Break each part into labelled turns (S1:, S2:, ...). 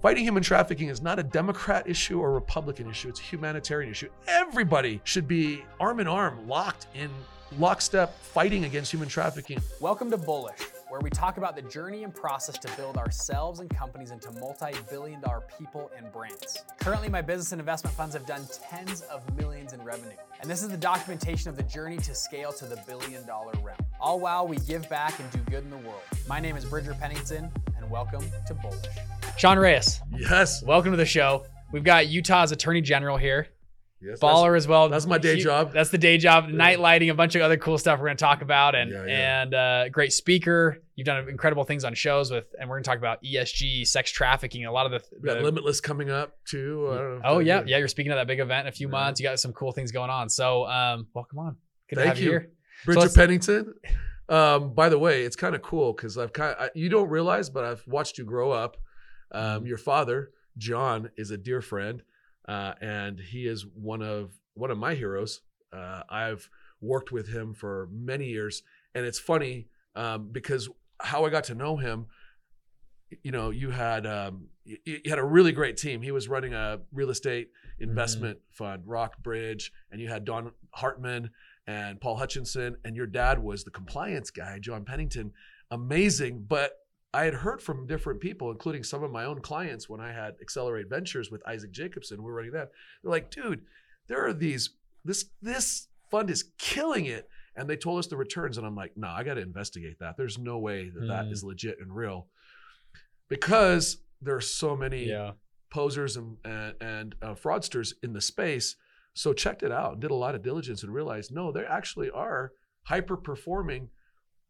S1: Fighting human trafficking is not a Democrat issue or Republican issue. It's a humanitarian issue. Everybody should be arm in arm, locked in lockstep, fighting against human trafficking.
S2: Welcome to Bullish, where we talk about the journey and process to build ourselves and companies into multi billion dollar people and brands. Currently, my business and investment funds have done tens of millions in revenue. And this is the documentation of the journey to scale to the billion dollar realm. All while we give back and do good in the world. My name is Bridger Pennington, and welcome to Bullish. Sean Reyes,
S1: Yes.
S2: welcome to the show. We've got Utah's Attorney General here.
S1: Yes.
S2: baller as well.
S1: that's my day
S2: He-
S1: job.
S2: That's the day job. Night lighting, a bunch of other cool stuff we're going to talk about, and
S1: Yeah, yeah.
S2: and uh, great speaker. You've done incredible things on shows with, and we're going to talk about ESG, sex trafficking, a lot of the. The-
S1: Limitless coming up too. I
S2: oh yeah, yeah. You're speaking at that big event in a few
S1: Yeah.
S2: months. You got some cool things going on. So um, welcome on. Good to
S1: Thank
S2: have you
S1: you.
S2: here.
S1: Bridger
S2: let's-
S1: Pennington. Um, by the way, it's kind of cool because I've kind of, you don't realize, but I've watched you grow up.
S2: Mm-hmm.
S1: Um, your father, John, is a dear friend, uh, and he is one of one of my heroes. Uh, I've worked with him for many years, and it's funny um, because how I got to know him. You know, you had um, you, you had a really great team. He was running a real estate investment fund, Rock Bridge, and you had Don Hartman and Paul Hutchinson, and your dad was the compliance guy, John Pennington. Amazing, but I had heard from different people, including some of my own clients, when I had Accelerate Ventures with Isaac Jacobson. We were running that. They're like, dude, there are these. This this fund is killing it, and they told us the returns, and I'm like, no, I got to investigate that. There's no way that that
S2: Mm.
S1: is legit and real, because there are so many
S2: Yeah.
S1: posers and and, and uh, fraudsters in the space. So checked it out, did a lot of diligence, and realized no, they actually are hyper performing,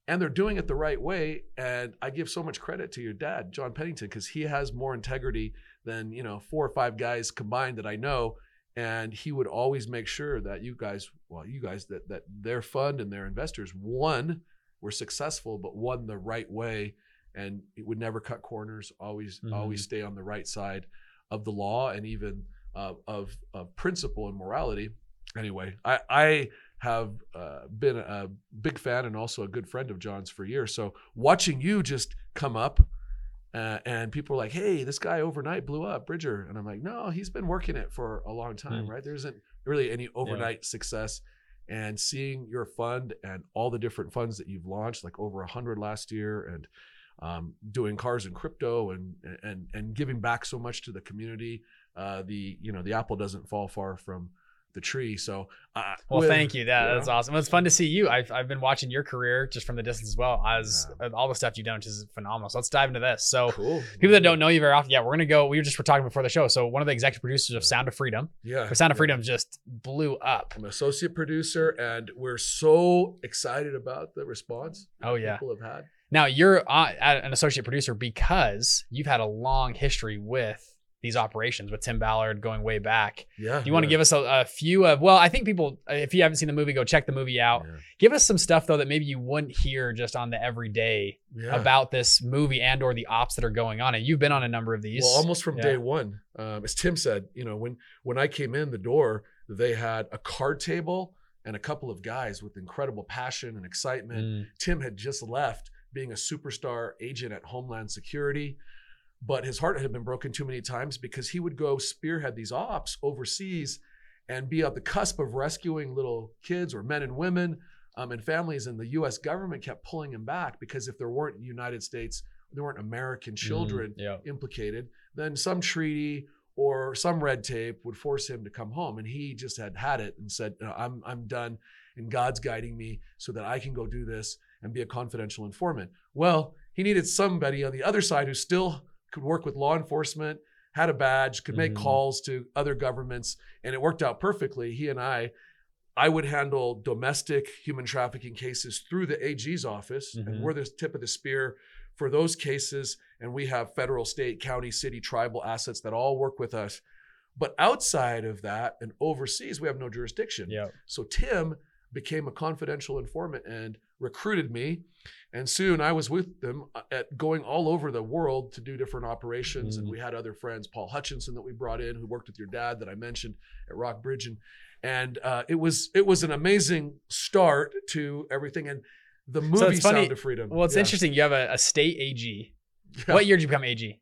S1: and they're doing it the right way. And I give so much credit to your dad, John Pennington, because he has more integrity than you know four or five guys combined that I know. And he would always make sure that you guys, well, you guys, that that their fund and their investors, one, were successful, but one the right way, and it would never cut corners. Always,
S2: Mhm.
S1: always stay on the right side of the law and even uh, of, of principle and morality. Anyway, I, I have uh, been a big fan and also a good friend of John's for years. So watching you just come up uh, and people are like, hey, this guy overnight blew up, Bridger. And I'm like, no, he's been working it for a long time,
S2: Mm.
S1: right? There isn't really any overnight success. And seeing your fund and all the different funds that you've launched, like over a 100 last year, and um, doing cars and crypto and and and giving back so much to the community. Uh, the you know the apple doesn't fall far from the tree. So uh,
S2: Well,
S1: with-
S2: thank you. That,
S1: you
S2: That's
S1: know,
S2: awesome. It's fun to see you. I've, I've been watching your career just from the distance as well as
S1: Yeah.
S2: all the stuff you've done, which is phenomenal. So let's dive into this. So
S1: Cool.
S2: people that don't know you very often, yeah, we're gonna go. We were just were talking before the show. So one of the executive producers of Sound of Freedom,
S1: yeah,
S2: Sound of
S1: yeah.
S2: Freedom, just blew up.
S1: I'm an associate producer, and we're so excited about the response. that
S2: Oh, yeah.
S1: people have had.
S2: Now you're uh, an associate producer because you've had a long history with these operations with Tim Ballard going way back.
S1: Yeah.
S2: Do you want to
S1: yeah,
S2: give us a, a few of? Well, I think people, if you haven't seen the movie, go check the movie out.
S1: yeah,
S2: Give us some stuff though that maybe you wouldn't hear just on the everyday
S1: yeah.
S2: about this movie and or the ops that are going on. And you've been on a number of these.
S1: Well, almost from day one, um, as Tim said, you know, when when I came in the door, they had a card table and a couple of guys with incredible passion and excitement.
S2: Mm,
S1: Tim had just left being a superstar agent at Homeland Security, but his heart had been broken too many times because he would go spearhead these ops overseas and be at the cusp of rescuing little kids or men and women um, and families. And the U.S. government kept pulling him back because if there weren't United States, there weren't American children
S2: mm, yeah.
S1: implicated, then some treaty or some red tape would force him to come home. And he just had had it and said, "No, I'm, I'm done. And God's guiding me so that I can go do this and be a confidential informant. Well, he needed somebody on the other side who still could work with law enforcement, had a badge, could make
S2: Mhm.
S1: calls to other governments. And it worked out perfectly. He and I, I would handle domestic human trafficking cases through the AG's office,
S2: Mhm.
S1: and we're the tip of the spear for those cases. And we have federal, state, county, city, tribal assets that all work with us. But outside of that and overseas, we have no jurisdiction.
S2: Yeah.
S1: So Tim became a confidential informant and recruited me. And soon I was with them uh, at going all over the world to do different operations. And
S2: Mhm.
S1: we had other friends, Paul Hutchinson that we brought in, who worked with your dad that I mentioned at Rock Bridge. And and uh, it was it was an amazing start to everything. And the movie
S2: it's funny-
S1: Sound of Freedom.
S2: Well, it's
S1: Yeah.
S2: interesting. You have a, a state AG.
S1: Yeah.
S2: What year did you become AG?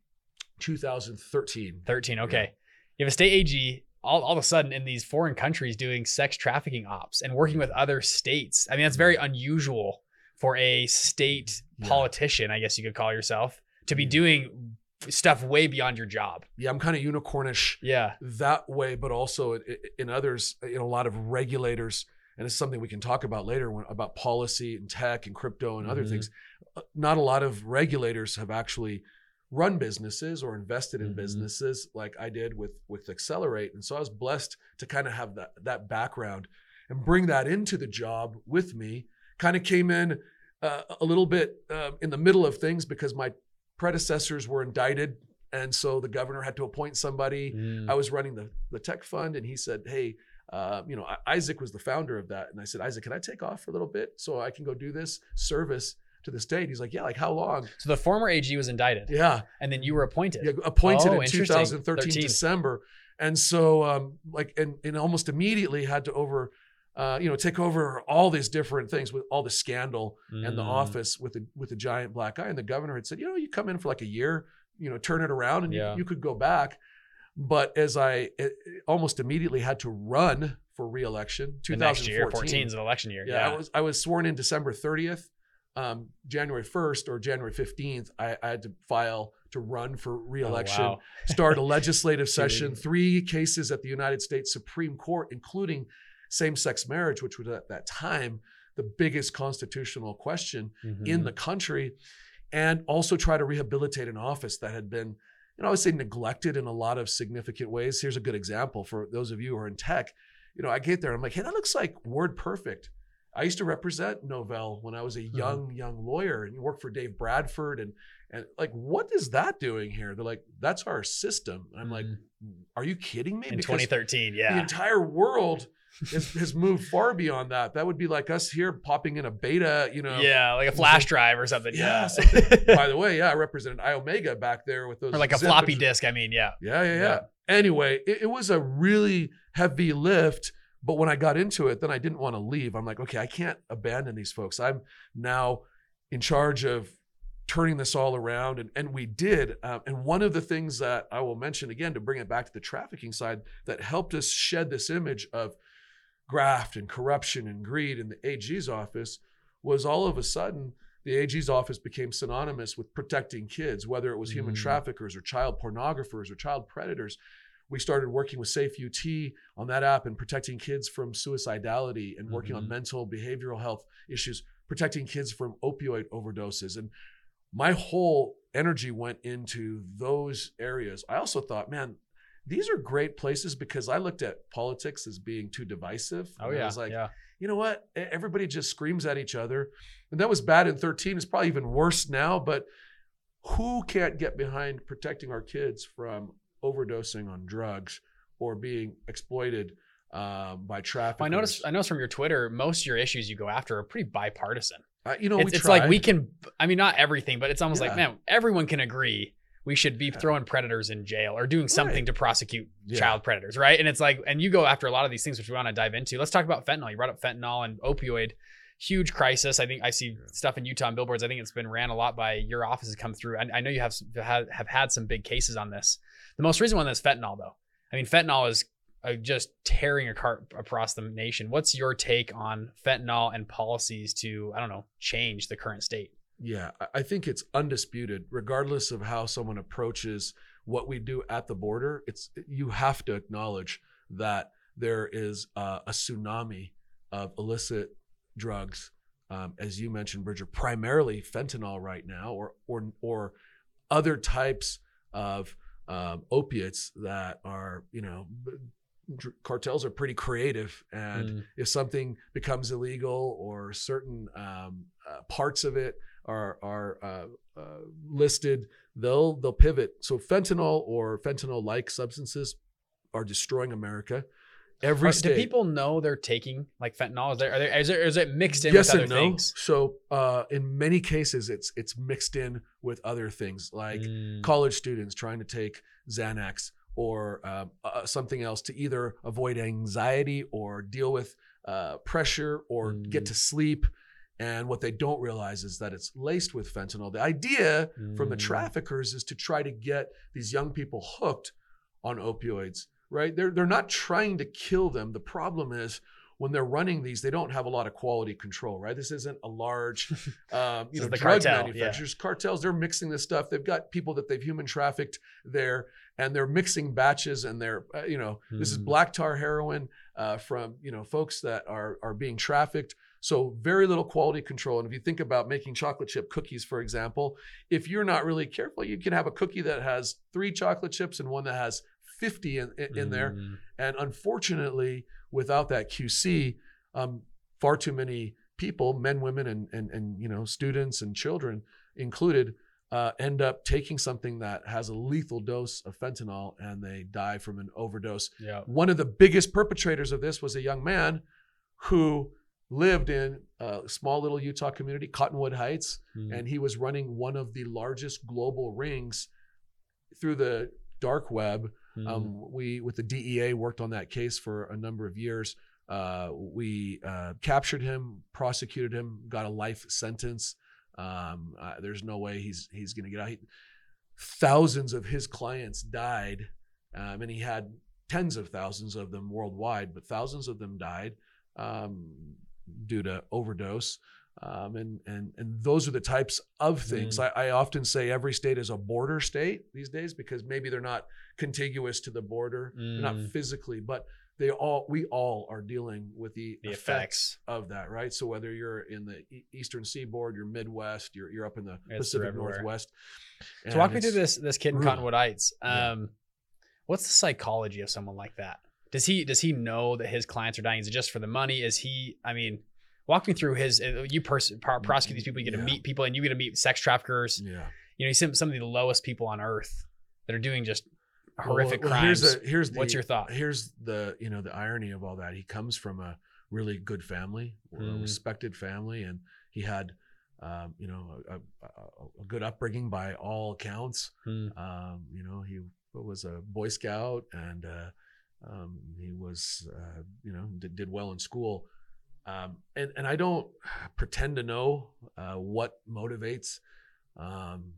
S1: 2013.
S2: 13. Okay. You have a state AG all, all of a sudden in these foreign countries doing sex trafficking ops and working with other states. I mean, that's very unusual for a state
S1: Yeah.
S2: politician, I guess you could call yourself, to be doing stuff way beyond your job.
S1: Yeah, I'm kind of unicornish
S2: Yeah.
S1: that way, but also in, others, in a lot of regulators, and it's something we can talk about later when, about policy and tech and crypto and other
S2: Mhm.
S1: things. Uh, Not a lot of regulators have actually run businesses or invested in
S2: Mhm.
S1: businesses like I did with with Accelerate, and so I was blessed to kind of have that that background and bring that into the job with me. Kind of came in uh, a little bit uh, in the middle of things because my predecessors were indicted, and so the governor had to appoint somebody.
S2: Mm.
S1: I was running the, the tech fund, and he said, "Hey, uh, you know, Isaac was the founder of that." And I said, "Isaac, can I take off for a little bit so I can go do this service to the state?" He's like, "Yeah, like how long?"
S2: So the former AG was indicted
S1: Yeah,
S2: and then you were appointed.
S1: yeah appointed
S2: Oh,
S1: in 2013
S2: 13.
S1: December, and so um, like, and, and almost immediately had to over, uh, you know, take over all these different things with all the scandal and the
S2: Mm.
S1: office with the with the giant black eye. And the governor had said, you know, you come in for like a year, you know, turn it around, and
S2: Yeah.
S1: you, you could go back. But as I it, almost immediately had to run for reelection,
S2: The next year,
S1: 2014.
S2: 14 is an election year.
S1: Yeah, I was I was sworn in December 30th. Um, January 1st or January 15th, I, I had to file to run for
S2: Oh,
S1: reelection
S2: wow.
S1: start a legislative session, three cases at the United States Supreme Court, including same sex marriage, which was at that time the biggest constitutional question in
S2: Mhm.
S1: the country, and also try to rehabilitate an office that had been, you know, I would say neglected in a lot of significant ways. Here's a good example for those of you who are in tech. You know, I get there, I'm like, hey, that looks like Word Perfect. I used to represent Novell when I was a
S2: Mm-hmm.
S1: young, young lawyer and you worked for Dave Bradford. And, and like, what is that doing here? They're like, that's our system. And I'm like,
S2: Mhm.
S1: are you kidding me?
S2: in
S1: Because
S2: 2013.
S1: the entire world has, has moved far beyond that. That would be like us here popping in a beta, you know.
S2: Yeah, like a flash
S1: like-
S2: drive or something.
S1: Yeah,
S2: Yeah.
S1: something. By the way, yeah, I represented iOmega back there with those.
S2: or like a floppy disk. I mean, yeah.
S1: Yeah, yeah, yeah.
S2: Yeah.
S1: Anyway, it, it was a really heavy lift. But when I got into it, then I didn't want to leave. I'm like, okay, I can't abandon these folks. I'm now in charge of turning this all around. And, and we did. Um, and one of the things that I will mention again to bring it back to the trafficking side that helped us shed this image of graft and corruption and greed in the AG's office was all of a sudden the AG's office became synonymous with protecting kids, whether it was human
S2: Mm.
S1: traffickers or child pornographers or child predators. We started working with Safe UT on that app and protecting kids from suicidality and working on
S2: Mhm.
S1: mental behavioral health issues, protecting kids from opioid overdoses. And my whole energy went into those areas. I also thought, man, these are great places because I looked at politics as being too divisive.
S2: Oh
S1: And I
S2: yeah.
S1: was like,
S2: yeah.
S1: you know what? Everybody just screams at each other. And that was bad in 13. It's probably even worse now. But who can't get behind protecting our kids from overdosing on drugs or being exploited um, by?
S2: Well, I noticed. I noticed from your Twitter, most of your issues you go after are pretty bipartisan.
S1: Uh, you know,
S2: it's it's like we can. I mean, not everything, but it's almost like man, everyone can agree we should be throwing predators in jail or doing something
S1: Right.
S2: to prosecute
S1: Yeah.
S2: child predators, right? And it's like, and you go after a lot of these things, which we want to dive into. Let's talk about fentanyl. You brought up fentanyl and opioid. Huge crisis. I think I see stuff in Utah on billboards. I think it's been ran a lot by your offices come through. I, I know you have, have have had some big cases on this. The most recent one is fentanyl, though. I mean, fentanyl is uh, just tearing across the nation. What's your take on fentanyl and policies to, I don't know, change the current state?
S1: Yeah, I- I think it's undisputed, regardless of how someone approaches what we do at the border. It's you have to acknowledge that there is uh, a tsunami of illicit drugs, um, as you mentioned, Bridger, primarily fentanyl right now, or or or other types of um, opiates that are, you know, dr- cartels are pretty creative and
S2: Mm.
S1: if something becomes illegal or certain um, uh, parts of it are are uh, uh, listed, they'll they'll pivot. So fentanyl or fentanyl-like substances are destroying America. Every
S2: Are-
S1: state.
S2: do people know they're taking like fentanyl? Is there, are there, is, there, is it mixed in
S1: yes
S2: with other
S1: and no.
S2: things?
S1: So uh, in many cases, it's it's mixed in with other things like
S2: Mm.
S1: college students trying to take Xanax or um, uh, something else to either avoid anxiety or deal with uh, pressure or get
S2: Mm.
S1: to sleep. And what they don't realize is that it's laced with fentanyl. The idea from the
S2: Mm.
S1: traffickers is to try to get these young people hooked on opioids, right? They're, they're not trying to kill them. The problem is when they're running these, they don't have a lot of quality control, right? This isn't a large, um, you know,
S2: the
S1: drug
S2: cartel, yeah.
S1: manufacturers. Cartels, they're mixing this stuff. They've got people that they've human trafficked there, and they're mixing batches, and they're, uh, you know, this is
S2: Mm.
S1: black tar heroin uh, from, you know, folks that are are being trafficked. So very little quality control. And if you think about making chocolate chip cookies, for example, if you're not really careful, you can have a cookie that has three chocolate chips and one that has 50 in, in, in there.
S2: Mm.
S1: And unfortunately, without that QC, um, far too many people, men, women, and and and you know, students and children included, uh, end up taking something that has a lethal dose of fentanyl and they die from an overdose.
S2: Yeah.
S1: One of the biggest perpetrators of this was a young man who lived in a small little Utah community, Cottonwood Heights,
S2: Mm.
S1: and he was running one of the largest global rings through the dark web
S2: Mm.
S1: um, we, with the DEA, worked on that case for a number of years. Uh, we uh, captured him, prosecuted him, got a life sentence. Um, uh, there's no way he's he's going to get out. He, thousands of his clients died, um, and he had tens of thousands of them worldwide, but thousands of them died um, due to overdose. Um, and and and those are the types of things. I, I often say every state is a border state these days because maybe they're not contiguous to the border, they're not
S2: Mm.
S1: physically, but they all we all are dealing with the,
S2: The
S1: effects
S2: effects.
S1: of that, right? So whether you're in the eastern seaboard, you're Midwest, you're you're up in the
S2: It's
S1: Pacific. Northwest.
S2: So walk me through this this kid in
S1: brutal.
S2: Cottonwood Heights.
S1: Yeah.
S2: Um, what's the psychology of someone like that? Does he does he know that his clients are dying? Is it just for the money? Is he? I mean, walk me through his. uh, You pers- pro- prosecute these people. You get to meet people, and you get to meet sex traffickers.
S1: Yeah.
S2: You know, see some of the lowest people on earth that are doing just horrific
S1: well,
S2: crimes.
S1: Here's, the, here's the,
S2: What's your thought?
S1: Here's the you know the irony of all that. He comes from a really good family, a
S2: Mm.
S1: respected family, and he had um, you know a, a, a good upbringing by all accounts.
S2: Hmm.
S1: Um, you know he was a Boy Scout and uh, um, he was uh, you know did, did well in school. Um, and and I don't pretend to know uh, what motivates um,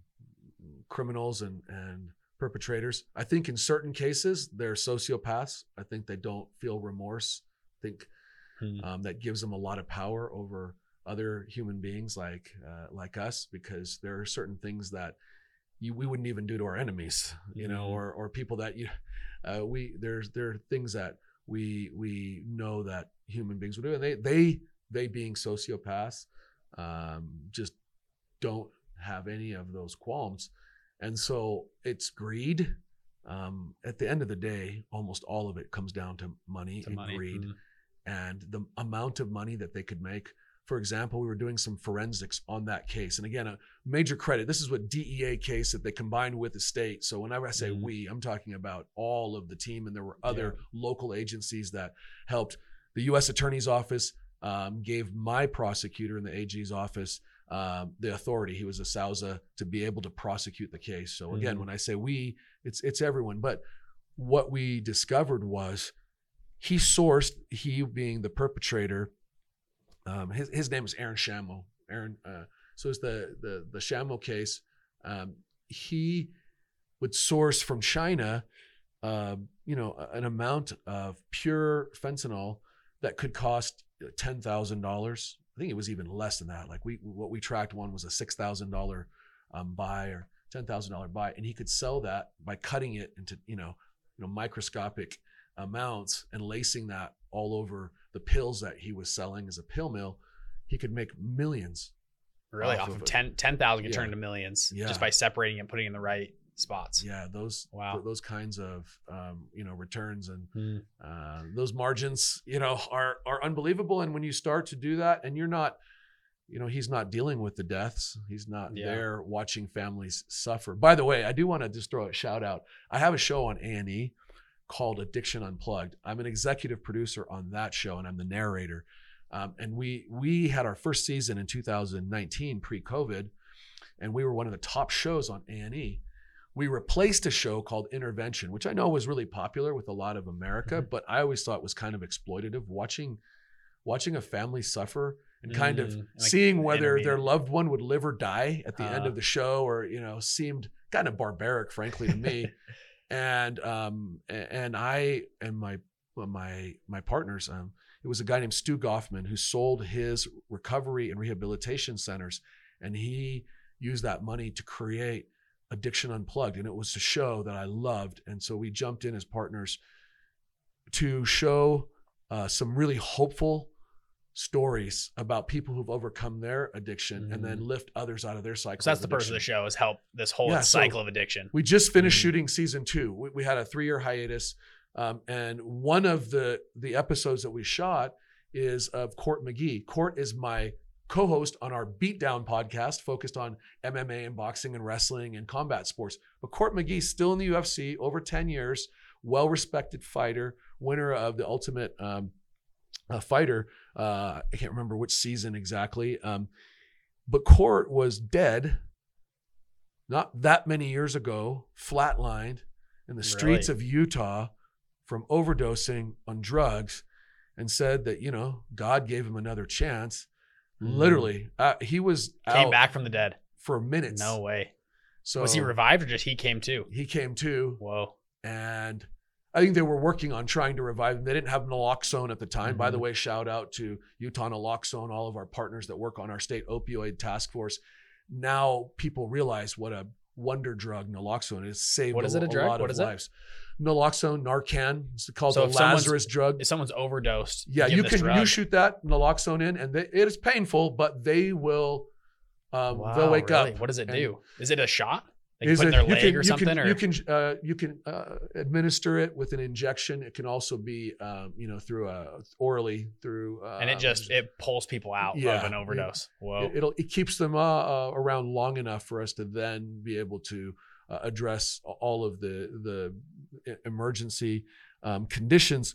S1: criminals and and perpetrators. I think in certain cases they're sociopaths. I think they don't feel remorse. I think
S2: Hmm.
S1: um, that gives them a lot of power over other human beings like uh, like us because there are certain things that you, we wouldn't even do to our enemies, you know,
S2: Mhm.
S1: or or people that you uh, we there's there are things that we we know that human beings would do, and they they they being sociopaths um, just don't have any of those qualms, and so it's greed. Um, at the end of the day, almost all of it comes down to money
S2: To
S1: and
S2: money.
S1: greed
S2: Hmm.
S1: and the amount of money that they could make. For example, we were doing some forensics on that case. And again, a major credit. This is what DEA case that they combined with the state. So whenever I say
S2: Mhm.
S1: we, I'm talking about all of the team. And there were other local agencies that helped. The U.S. Attorney's Office um, gave my prosecutor in the AG's office um, the authority. He was a SAUSA to be able to prosecute the case. So again,
S2: Mhm.
S1: when I say we, it's it's everyone. But what we discovered was he sourced he being the perpetrator um, his, his name is aaron shamo aaron uh, so it's the the the shamo case um, he would source from china uh, you know an amount of pure fentanyl that could cost $10000 i think it was even less than that like we what we tracked one was a $6000 um, buy or $10000 buy and he could sell that by cutting it into you know you know microscopic amounts and lacing that all over the pills that he was selling as a pill mill, he could make millions.
S2: Really,
S1: off
S2: off
S1: of
S2: of
S1: it.
S2: 10 10,000 can
S1: Yeah.
S2: turn into millions
S1: Yeah.
S2: just by separating and putting in the right spots.
S1: Yeah, those
S2: Wow.
S1: th- those kinds of um, you know returns and
S2: Hmm.
S1: uh, those margins, you know, are are unbelievable. And when you start to do that, and you're not, you know, he's not dealing with the deaths. He's not
S2: Yeah.
S1: there watching families suffer. By the way, I do want to just throw a shout out. I have a show on A and E called Addiction Unplugged. I'm an executive producer on that show, and I'm the narrator. Um, and we we had our first season in 2019, pre-COVID, and we were one of the top shows on A and E. We replaced a show called Intervention, which I know was really popular with a lot of America,
S2: Mhm.
S1: but I always thought was kind of exploitative. Watching watching a family suffer and kind of
S2: Mm, like
S1: seeing
S2: the
S1: whether their loved one would live or die at the end
S2: Uh.
S1: of the show or you know seemed kind of barbaric frankly to me and um and i and my my my partners um it was a guy named stu goffman who sold his recovery and rehabilitation centers and he used that money to create addiction unplugged and it was a show that i loved and so we jumped in as partners to show uh, some really hopeful stories about people who've overcome their addiction and then lift others out of their cycle.
S2: So that's the purpose of the show is help this whole
S1: Yeah, so-
S2: cycle of addiction.
S1: We just finished
S2: Mhm.
S1: shooting season two. We, we had a three year hiatus, um, and one of the the episodes that we shot is of Court McGee. Court is my co-host on our Beatdown podcast, focused on MMA and boxing and wrestling and combat sports. But Court McGee's still in the UFC, over ten years, well respected fighter, winner of the Ultimate um, uh, Fighter. Uh, I can't remember which season exactly. Um, but Court was dead not that many years ago, flatlined in the streets of Utah from overdosing on drugs and said that, you know, God gave him another chance. Literally, uh, he was
S2: Came
S1: out
S2: back from the dead.
S1: for minutes.
S2: No way.
S1: So
S2: was he revived or just he came too?
S1: he came to,
S2: Whoa.
S1: and I think they were working on trying to revive him. They didn't have naloxone at the time. By the
S2: Mhm.
S1: way, shout out to Utah Naloxone, all of our partners that work on our state opioid task force. Now people realize what a wonder drug naloxone is. Saved
S2: What is
S1: a,
S2: it, a drug?
S1: lot
S2: What
S1: of
S2: is it?
S1: lives. Naloxone, Narcan. It's called
S2: So
S1: the Lazarus drug.
S2: If someone's overdosed,
S1: Yeah, you can
S2: drug.
S1: you shoot that naloxone in, and they, it is painful, but they will. Um,
S2: Wow,
S1: they'll wake
S2: really?
S1: up.
S2: What does it do? Is it a shot?
S1: Is it-
S2: their
S1: you
S2: leg
S1: can-
S2: or
S1: you
S2: something?
S1: Can,
S2: or
S1: You can uh, you can uh, administer it with an injection. It can also be um, you know through a orally through. Uh,
S2: and it just it pulls people out
S1: Yeah,
S2: of an
S1: it-
S2: overdose. Whoa.
S1: it, it'll it keeps them uh, uh, around long enough for us to then be able to uh, address all of the the emergency um, conditions.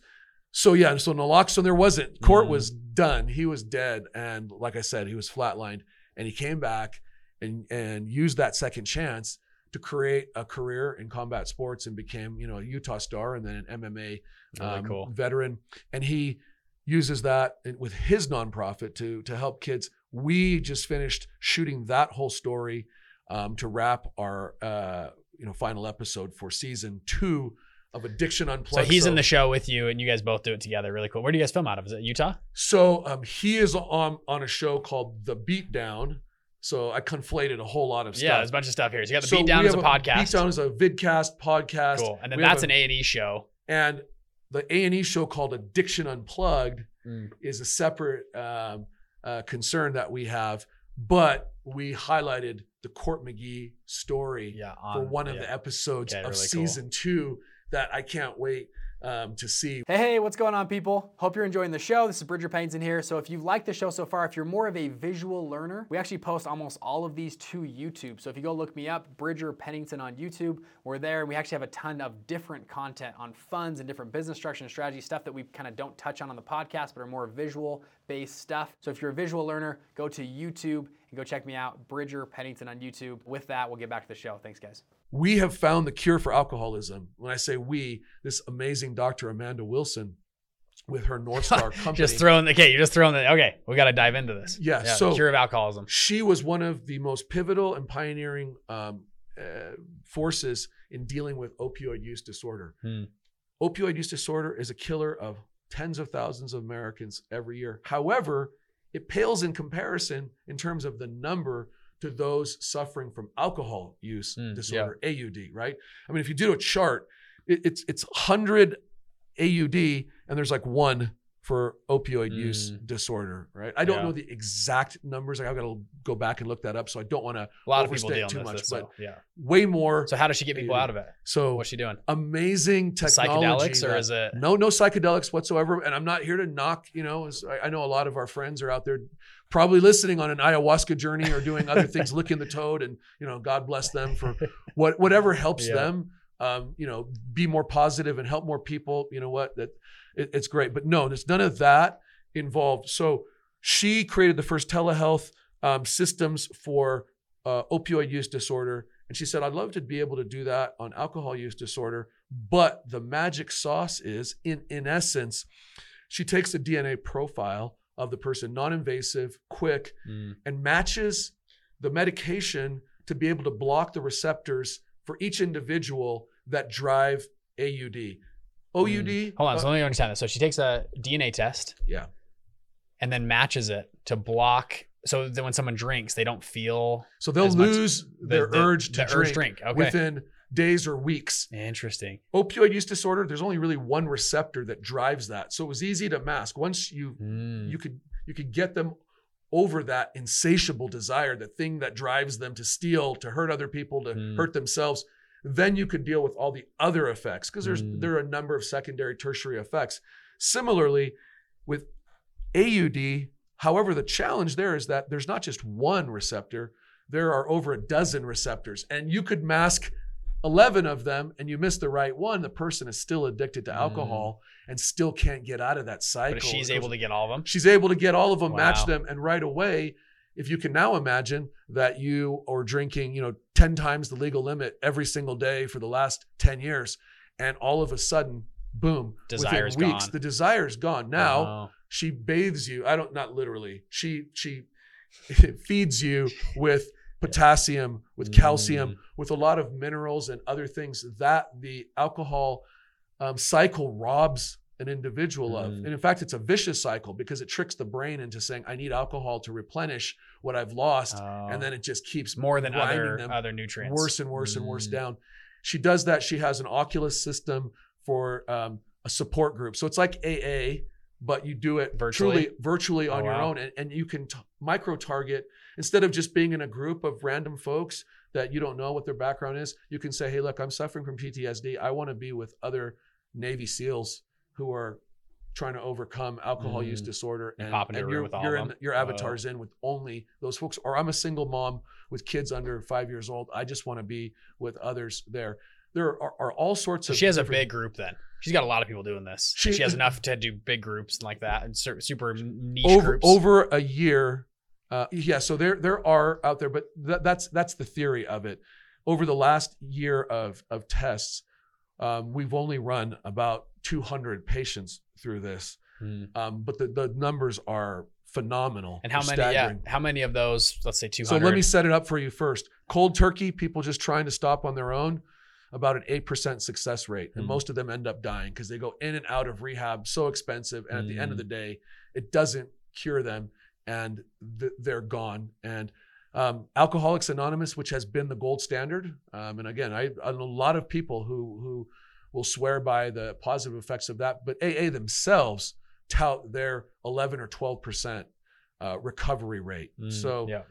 S1: So yeah, so naloxone there wasn't. Court
S2: Mhm.
S1: was done. He was dead, and like I said, he was flatlined, and he came back and and used that second chance to create a career in combat sports and became you know a Utah star and then an MMA
S2: really
S1: um,
S2: cool.
S1: veteran, and he uses that with his nonprofit to to help kids. We just finished shooting that whole story um, to wrap our uh, you know final episode for season two of Addiction Unplugged.
S2: So he's in the show with you, and you guys both do it together. Really cool. Where do you guys film out of? Is it Utah?
S1: So um, he is on on a show called The Beatdown. So I conflated a whole lot of stuff.
S2: Yeah, there's a bunch of stuff here. So you got the
S1: So
S2: Beatdown as a
S1: have
S2: podcast.
S1: Beatdown is a vidcast podcast.
S2: cool. And then
S1: We
S2: that's
S1: a-
S2: an A and E show.
S1: and the A and E show called Addiction Unplugged
S2: Mm.
S1: is a separate um, uh, concern that we have, but we highlighted the Court McGee story
S2: Yeah.
S1: for one of
S2: yeah.
S1: the episodes
S2: Okay,
S1: of
S2: really cool.
S1: season two that I can't wait um, to see.
S3: Hey, hey, what's going on, people? Hope you're enjoying the show. This is Bridger Pennington here. So, if you've liked the show so far, if you're more of a visual learner, we actually post almost all of these to YouTube. So, if you go look me up, Bridger Pennington on YouTube, we're there. And we actually have a ton of different content on funds and different business structure and strategy stuff that we kind of don't touch on on the podcast, but are more visual based stuff. So, if you're a visual learner, go to YouTube and go check me out, Bridger Pennington on YouTube. With that, we'll get back to the show. Thanks, guys.
S1: We have found the cure for alcoholism. When I say we, this amazing Dr. Amanda Wilson with her North Star company.
S2: Just throwing the okay, you're just throwing the okay. We got to dive into this.
S1: Yeah, so-
S2: cure of alcoholism.
S1: she was one of the most pivotal and pioneering um, uh, forces in dealing with opioid use disorder.
S2: Hmm.
S1: Opioid use disorder is a killer of tens of thousands of Americans every year. However, it pales in comparison in terms of the number to those suffering from alcohol use
S2: Hmm,
S1: disorder, AUD, right? I mean, if you do a chart, it, it's it's 100 AUD and there's like one for opioid use
S2: Mm.
S1: disorder, right? I don't
S2: Yeah.
S1: know the exact numbers. Like I've got to go back and look that up. So I don't want to
S2: A lot of people deal
S1: too
S2: with
S1: much,
S2: this,
S1: but
S2: yeah.
S1: way more.
S2: So how does she get people
S1: AUD.
S2: out of it?
S1: So
S2: What's she doing?
S1: amazing technology.
S2: Psychedelics or is it?
S1: no, no psychedelics whatsoever. And I'm not here to knock, you know, as I, I know a lot of our friends are out there probably listening on an ayahuasca journey or doing other things, licking the toad and, you know, God bless them for what, whatever helps
S2: Yeah.
S1: them, um, you know, be more positive and help more people. You know what, that it, it's great, but no, there's none of that involved. So she created the first telehealth um, systems for uh, opioid use disorder. And she said, I'd love to be able to do that on alcohol use disorder. But the magic sauce is, in, in essence, she takes a DNA profile of the person, non-invasive, quick,
S2: Mm.
S1: and matches the medication to be able to block the receptors for each individual that drive AUD. OUD.
S2: Hold on,
S1: uh,
S2: so let me understand this. So she takes a DNA test.
S1: Yeah.
S2: And then matches it to block. So then when someone drinks, they don't feel
S1: so they'll
S2: much-
S1: lose
S2: the-
S1: their
S2: the-
S1: urge to
S2: the
S1: drink,
S2: urge drink. Okay.
S1: within days or weeks.
S2: Interesting.
S1: Opioid use disorder, there's only really one receptor that drives that. So it was easy to mask. Once you
S2: Mm.
S1: you could you could get them over that insatiable desire, the thing that drives them to steal, to hurt other people, to
S2: Mm.
S1: hurt themselves. Then you could deal with all the other effects because there's
S2: Mm.
S1: there are a number of secondary, tertiary effects. Similarly, with AUD, however, the challenge there is that there's not just one receptor, there are over a dozen receptors, and you could mask 11 of them and you miss the right one, the person is still addicted to alcohol and still can't get out of that cycle.
S2: Mm. But she's able to get all of them.
S1: she's able to get all of them, match them, and right away, if you can now imagine that you are drinking, you know, 10 times the legal limit every single day for the last 10 years, and all of a sudden, boom,
S2: Desire's
S1: within weeks,
S2: gone.
S1: the desire's gone. Now she bathes you. I don't not literally. She she feeds you with potassium, with calcium,
S2: Mm.
S1: with a lot of minerals and other things that the alcohol um, cycle robs an individual of.
S2: Mm.
S1: And in fact, it's a vicious cycle because it tricks the brain into saying, "I need alcohol to replenish what I've lost,"
S2: Oh.
S1: and then it just keeps
S2: more than other other nutrients.
S1: worse and worse and worse
S2: Mm.
S1: down. She does that. She has an Oculus system for um, a support group. So it's like AA, but you do it
S2: Virtually?
S1: truly virtually on
S2: Oh,
S1: your own, and, and you can t- micro target instead of just being in a group of random folks that you don't know what their background is. You can say, "Hey, look, I'm suffering from PTSD. I want to be with other Navy SEALs who are." Trying to overcome alcohol use
S2: Mm.
S1: disorder, and, and
S2: room
S1: your,
S2: with all
S1: your,
S2: of
S1: in-
S2: them?
S1: your
S2: Whoa.
S1: avatar's in with only those folks. Or I'm a single mom with kids under five years old. I just want to be with others there. There are, are all sorts
S2: So
S1: of.
S2: she has a big group then. She's got a lot of people doing this. She,
S1: She-
S2: she has enough to do big groups like that and super niche
S1: over
S2: groups.
S1: over a year. Uh, yeah, so there there are out there, but that, that's that's the theory of it. Over the last year of of tests, um, we've only run about 200 patients through this,
S2: Mm.
S1: um, but the the numbers are phenomenal.
S2: And how many? Yeah, how many of those? Let's say two
S1: So let me set it up for you first. Cold turkey, people just trying to stop on their own, about an 8% success rate. And
S2: Mm.
S1: most of them end up dying because they go in and out of rehab, so expensive. And at the end of
S2: Mm.
S1: the day, it doesn't cure them and th- they're gone. And um, Alcoholics Anonymous, which has been the gold standard. Um, and again, I, I know a lot of people who, who will swear by the positive effects of that, but AA themselves tout their 11 or 12% uh, recovery rate.
S2: Mm,
S1: so
S2: yeah,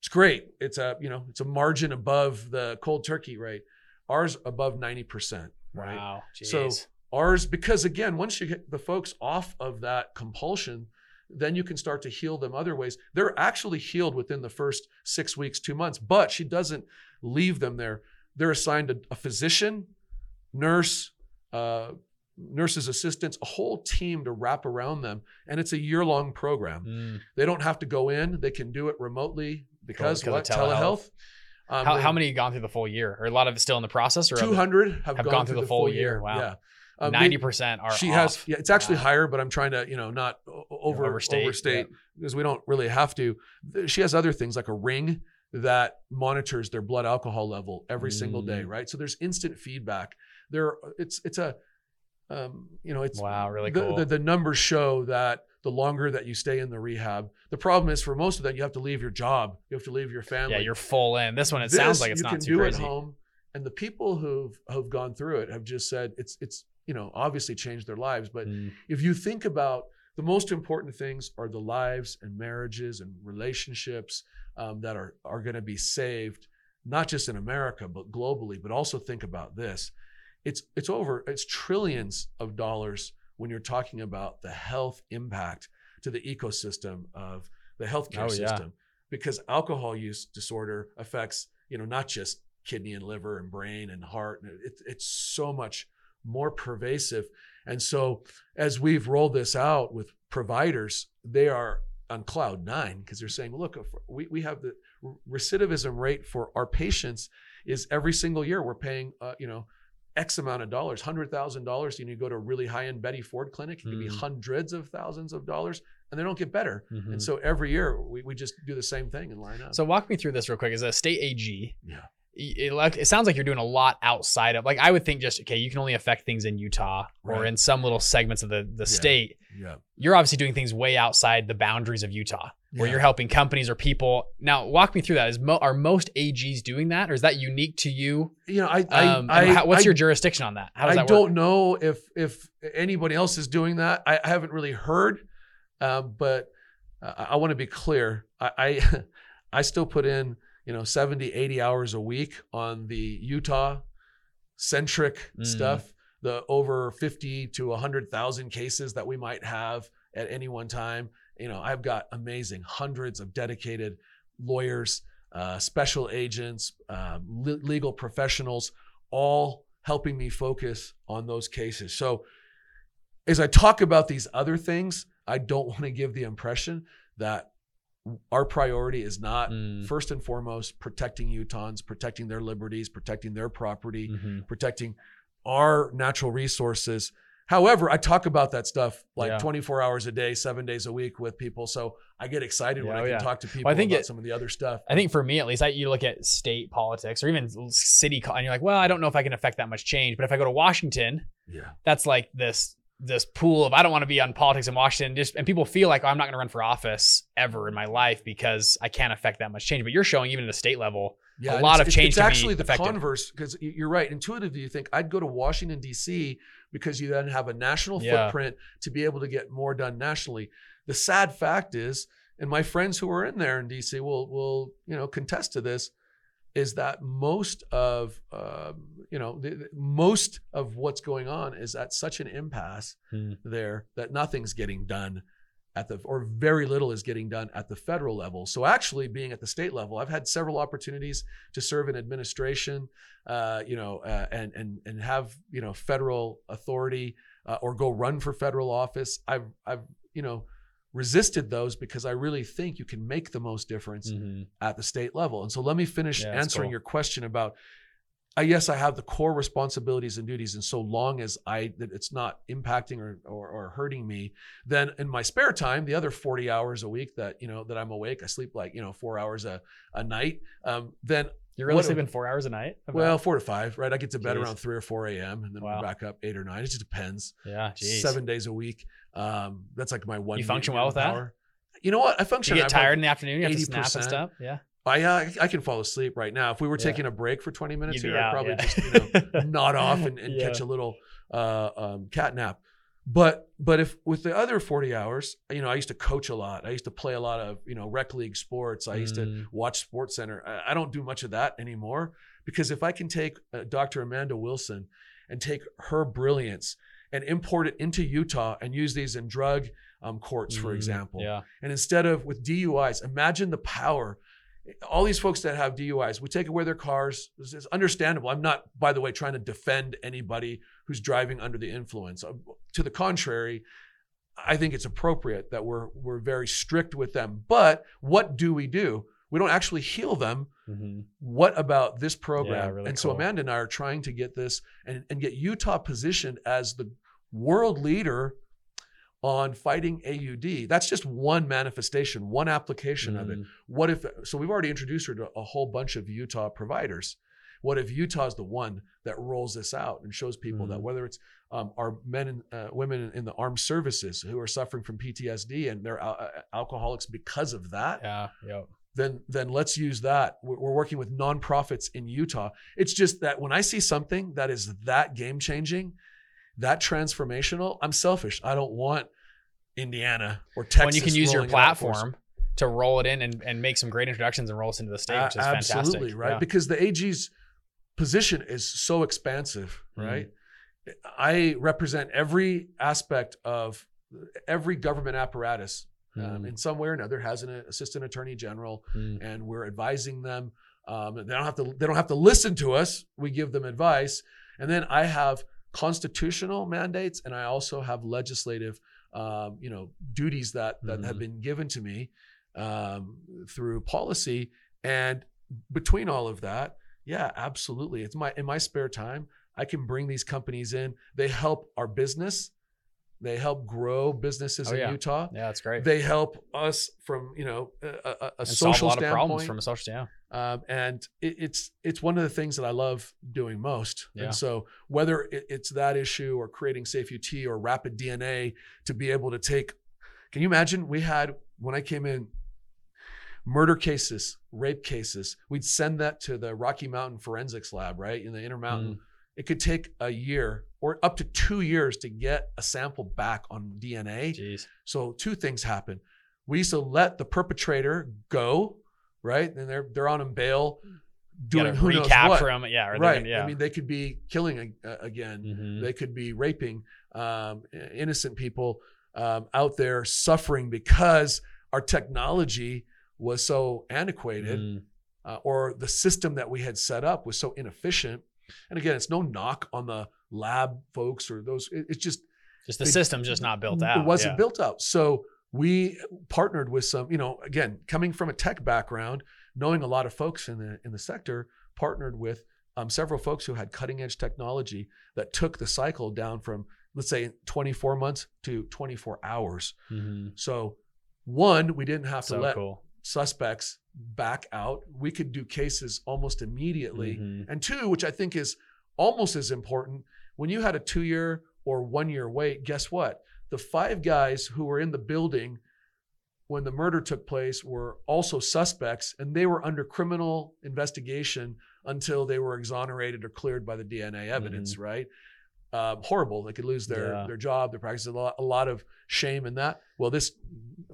S1: it's great. It's a you know it's a margin above the cold turkey rate. Ours above ninety percent. Right.
S2: wow.
S1: So ours because again once you get the folks off of that compulsion, then you can start to heal them other ways. They're actually healed within the first six weeks, two months. But she doesn't leave them there. They're assigned a, a physician, nurse. Uh, nurses assistants a whole team to wrap around them and it's a year-long program
S2: Mm.
S1: they don't have to go in. They can do it remotely because
S2: because
S1: what?
S2: telehealth.
S1: Telehealth. Um,
S2: how, how many have gone through the full year, or a lot of it still in the process, or
S1: 200 have,
S2: have gone through the full year? Wow.
S1: Yeah. Um,
S2: ninety percent are
S1: she
S2: off.
S1: has. Yeah, it's actually
S2: Wow.
S1: higher, but I'm trying to, you know, not over
S2: overstate,
S1: overstate, because we don't really have to. She has other things like a ring that monitors their blood alcohol level every single day,
S2: Mm.
S1: right? So there's instant feedback. There, it's it's a, um, you know, it's
S2: Wow, really
S1: the,
S2: cool.
S1: the, the numbers show that the longer that you stay in the rehab, the problem is for most of that you have to leave your job, you have to leave your family.
S2: yeah, you're full in. This one, it
S1: This
S2: sounds like it's
S1: you
S2: not
S1: can
S2: too
S1: do
S2: crazy.
S1: at home, and the people who've who've gone through it have just said it's it's you know obviously changed their lives. But
S2: Mm.
S1: if you think about the most important things are the lives and marriages and relationships um, that are are going to be saved, not just in America but globally. But also think about this: it's it's over it's trillions of dollars when you're talking about the health impact to the ecosystem of the healthcare
S2: Oh, yeah.
S1: system because alcohol use disorder affects you know not just kidney and liver and brain and heart it, it's so much more pervasive and so as we've rolled this out with providers they are on cloud nine because they're saying look we, we have the recidivism rate for our patients is every single year we're paying uh, you know X amount of dollars, hundred thousand dollars, and you go to a really high end Betty Ford clinic, it can be
S2: Mm.
S1: hundreds of thousands of dollars, and they don't get better.
S2: Mhm.
S1: And so every year we, we just do the same thing and line up.
S2: So walk me through this real quick. Is a state AG,
S1: Yeah.
S2: It, it sounds like you're doing a lot outside of like I would think just okay, you can only affect things in Utah or in some little segments of the the state.
S1: yeah,
S2: You're obviously doing things way outside the boundaries of Utah, where
S1: Yeah.
S2: you're helping companies or people. Now, walk me through that. Is mo- are most AGs doing that, or is that unique to you?
S1: you know, I, I,
S2: Um, and
S1: I
S2: how- what's
S1: I
S2: your jurisdiction on that? How does
S1: I
S2: that
S1: don't know if if anybody else is doing that. I, I haven't really heard, uh, but uh, I want to be clear. I, I I still put in you know 70, 80 hours a week on the Utah centric
S2: Mm.
S1: stuff. The over fifty to hundred thousand cases that we might have at any one time. You know, I've got amazing hundreds of dedicated lawyers, uh, special agents, um, le- legal professionals, all helping me focus on those cases. So, as I talk about these other things, I don't want to give the impression that our priority is not
S2: Mm.
S1: first and foremost protecting Utahns, protecting their liberties, protecting their property,
S2: Mhm.
S1: protecting our natural resources. However, I talk about that stuff like
S2: Yeah.
S1: 24 hours a day, seven days a week with people. So I get excited when I
S2: oh,
S1: can
S2: yeah.
S1: talk to people
S2: I think
S1: about
S2: it-
S1: some of the other stuff.
S2: I think for me at least, I, you look at state politics or even city, and you're like, well, I don't know if I can affect that much change. But if I go to Washington,
S1: Yeah.
S2: that's like this this pool of I don't want to be on politics in Washington. Just and people feel like oh, I'm not going to run for office ever in my life because I can't affect that much change. But you're showing even at the state level,
S1: Yeah,
S2: A lot of change
S1: It's actually the
S2: affected.
S1: converse because you're right. Intuitively, you think I'd go to Washington D.C. because you then have a national
S2: Yeah.
S1: footprint to be able to get more done nationally. The sad fact is, and my friends who are in there in D.C. will will you know contest to this, is that most of um, you know the, the- most of what's going on is at such an impasse
S2: Hmm.
S1: there that nothing's getting done at the or very little is getting done at the federal level. So actually being at the state level, I've had several opportunities to serve in administration, uh, you know, uh, and and and have you know federal authority uh, or go run for federal office. I've I've you know resisted those because I really think you can make the most difference at the state level. And so let me finish
S2: Yeah,
S1: answering
S2: cool.
S1: your question about I yes, I have the core responsibilities and duties, and so long as I that it's not impacting or, or or hurting me, then in my spare time, the other forty hours a week that you know that I'm awake, I sleep like you know four hours a, a night. Um, then
S2: You're really
S1: What-
S2: sleeping four hours a night. About-
S1: well, four to five, right? I get to bed
S2: Jeez.
S1: around three or four a.m. and then
S2: Wow.
S1: back up eight or nine. It just depends.
S2: yeah, geez.
S1: Seven days a week. Um, that's like my one.
S2: You function well with that?
S1: You know what? I function.
S2: you get
S1: I'm like-
S2: tired in the afternoon? You have to snap and stuff. Yeah.
S1: I uh, I can fall asleep right now. If we were
S2: Yeah.
S1: taking a break for 20 minutes
S2: You'd
S1: here, I'd probably
S2: yeah.
S1: just you know nod off and, and
S2: Yeah.
S1: catch a little uh, um, cat nap. But but if with the other 40 hours, you know, I used to coach a lot. I used to play a lot of you know rec league sports. I used to
S2: Mm.
S1: watch Sports Center. I, I don't do much of that anymore because if I can take uh, Dr. Amanda Wilson and take her brilliance and import it into Utah and use these in drug um, courts, for
S2: Mm,
S1: example,
S2: Yeah.
S1: and instead of with DUIs, imagine the power. All these folks that have DUIs, we take away their cars. This is understandable. I'm not, by the way, trying to defend anybody who's driving under the influence. Uh, To the contrary, I think it's appropriate that we're we're very strict with them. But what do we do? We don't actually heal them.
S2: Mhm.
S1: What about this program?
S2: really
S1: and so. Amanda and I are trying to get this and, and get Utah positioned as the world leader on fighting AUD. That's just one manifestation, one application of it.
S2: Mm.
S1: What if, so we've already introduced her to a whole bunch of Utah providers. What if Utah is the one that rolls this out and shows people that
S2: Mhm.
S1: whether it's um, our men and uh, women in the armed services who are suffering from PTSD and they're uh, alcoholics because of that,
S2: Yeah. Yep.
S1: then then let's use that. We're working with nonprofits in Utah. It's just that when I see something that is that game changing, that transformational, I'm selfish. I don't want Indiana or Texas.
S2: when you can use your
S1: rolling it out for us.
S2: platform to roll it in and, and make some great introductions and roll us into the state, which is
S1: A-
S2: fantastic.
S1: Absolutely, right?
S2: Yeah.
S1: Because the AG's position is so expansive,
S2: Mhm.
S1: right? I represent every aspect of every government apparatus um,
S2: Mm.
S1: in some way or another has an assistant attorney general
S2: Mm.
S1: and we're advising them. Um, they don't have to. They don't have to listen to us. We give them advice, and then I have constitutional mandates, and I also have legislative, um, you know, duties that that have
S2: Mhm.
S1: been given to me um, through policy. And between all of that, yeah, absolutely. It's my in my spare time. I can bring these companies in. They help our business. They help grow businesses
S2: Oh,
S1: in
S2: yeah.
S1: Utah.
S2: Yeah, that's great.
S1: They help us from you know a, a, a social
S2: solve a lot
S1: standpoint.
S2: of problems from a social yeah.
S1: Um, and it, it's it's one of the things that I love doing most.
S2: Yeah.
S1: And so whether it, it's that issue or creating Safe UT or Rapid DNA to be able to take, can you imagine? We had when I came in, murder cases, rape cases. We'd send that to the Rocky Mountain Forensics Lab, right in the Intermountain.
S2: Mm.
S1: It could take a year or up to two years to get a sample back on DNA.
S2: Jeez.
S1: So two things happen. We used to let the perpetrator go, right? And they're they're on a bail, doing who knows what.
S2: them. Yeah. Or
S1: Right.
S2: gonna- yeah.
S1: I mean, they could be killing uh, again.
S2: Mhm.
S1: They could be raping um, innocent people um, out there suffering because our technology was so antiquated,
S2: Mm.
S1: uh, or the system that we had set up was so inefficient. And again, it's no knock on the lab folks or those. it- it's just
S2: Just the
S1: They-
S2: system's just not built out.
S1: it wasn't
S2: yeah.
S1: built out. So we partnered with some, you know, again, coming from a tech background, knowing a lot of folks in the in the sector, partnered with um, several folks who had cutting edge technology that took the cycle down from let's say 24 months to 24 hours.
S2: Mhm.
S1: So one, we didn't have to
S2: So
S1: let
S2: cool.
S1: suspects back out. We could do cases almost immediately.
S2: Mhm.
S1: And two, which I think is almost as important, when you had a two year or one year wait, guess what? The five guys who were in the building when the murder took place were also suspects and they were under criminal investigation until they were exonerated or cleared by the DNA evidence, mm-hmm. right? Uh, horrible. They could lose their,
S2: Yeah.
S1: their job, their practice, a lot, a lot of shame in that. Well, this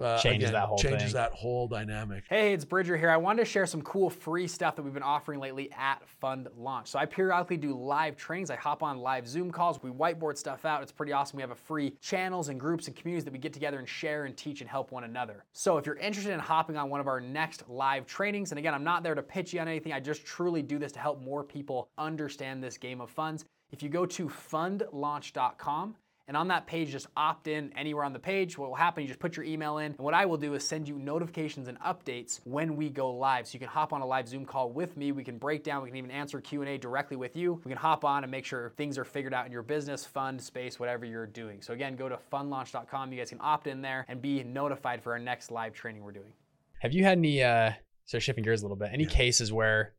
S1: uh,
S2: Changes
S1: again,
S2: that whole
S1: changes
S2: thing.
S1: that whole dynamic.
S3: Hey, it's Bridger here. I wanted to share some cool free stuff that we've been offering lately at Fund Launch. So I periodically do live trainings. I hop on live Zoom calls. We whiteboard stuff out. It's pretty awesome. We have a free channels and groups and communities that we get together and share and teach and help one another. So if you're interested in hopping on one of our next live trainings, and again, I'm not there to pitch you on anything. I just truly do this to help more people understand this game of funds. If you go to fundlaunch.com and on that page, just opt in anywhere on the page. What will happen, you just put your email in. And what I will do is send you notifications and updates when we go live. So you can hop on a live Zoom call with me. We can break down, we can even answer Q&A directly with you. We can hop on and make sure things are figured out in your business, fund, space, whatever you're doing. So again, go to fundlaunch.com. You guys can opt in there and be notified for our next live training we're doing.
S2: Have you had any uh so shifting gears a little bit, any cases where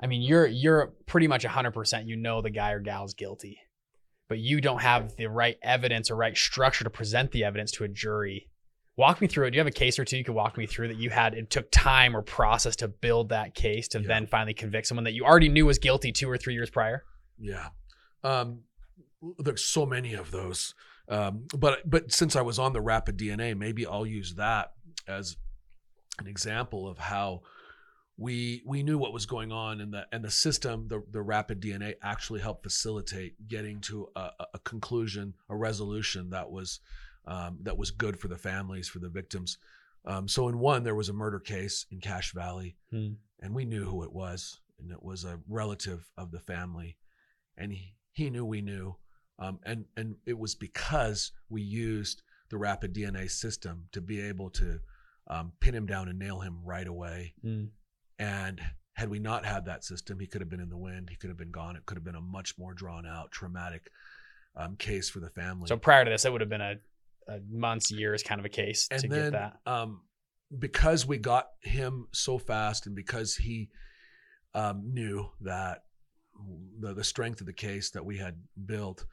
S2: I mean you're you're pretty much 100% you know the guy or gal's guilty, but you don't have the right evidence or right structure to present the evidence to a jury. Walk me through it. Do you have a case or two you could walk me through that you had it took time or process to build that case to
S1: Yeah.
S2: then finally convict someone that you already knew was guilty 2 or 3 years prior?
S1: Yeah. Um, there's so many of those. Um, but but since I was on the rapid DNA, maybe I'll use that as an example of how we we knew what was going on and the and the system, the the rapid DNA actually helped facilitate getting to a, a- conclusion, a resolution that was um, that was good for the families, for the victims. Um, so in one, there was a murder case in Cache Valley,
S2: Hmm.
S1: and we knew who it was, and it was a relative of the family, and he, he knew we knew, um, and and it was because we used the rapid DNA system to be able to um, pin him down and nail him right away.
S2: Mm.
S1: And had we not had that system, he could have been in the wind. He could have been gone. It could have been a much more drawn out, traumatic um, case for the family.
S2: So prior to this it would have been a, a months years kind of a case
S1: and
S2: to
S1: then
S2: get that.
S1: um, because we got him so fast, and because he um, knew that the the strength of the case that we had built,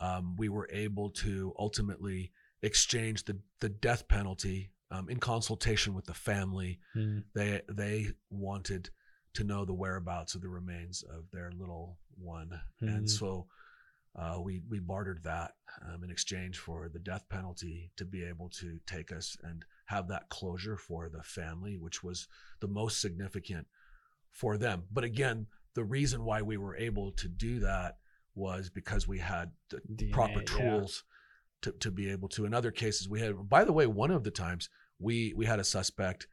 S1: um, we were able to ultimately exchange the the death penalty um, in consultation with the family.
S2: Mm.
S1: They they wanted to know the whereabouts of the remains of their little one,
S2: Mhm.
S1: and so uh, we we bartered that um, in exchange for the death penalty to be able to take us and have that closure for the family, which was the most significant for them. But again, the reason why we were able to do that was because we had the
S2: DNA,
S1: proper
S2: yeah.
S1: tools to, to be able to. In other cases, we had. By the way, one of the times we we had a suspect,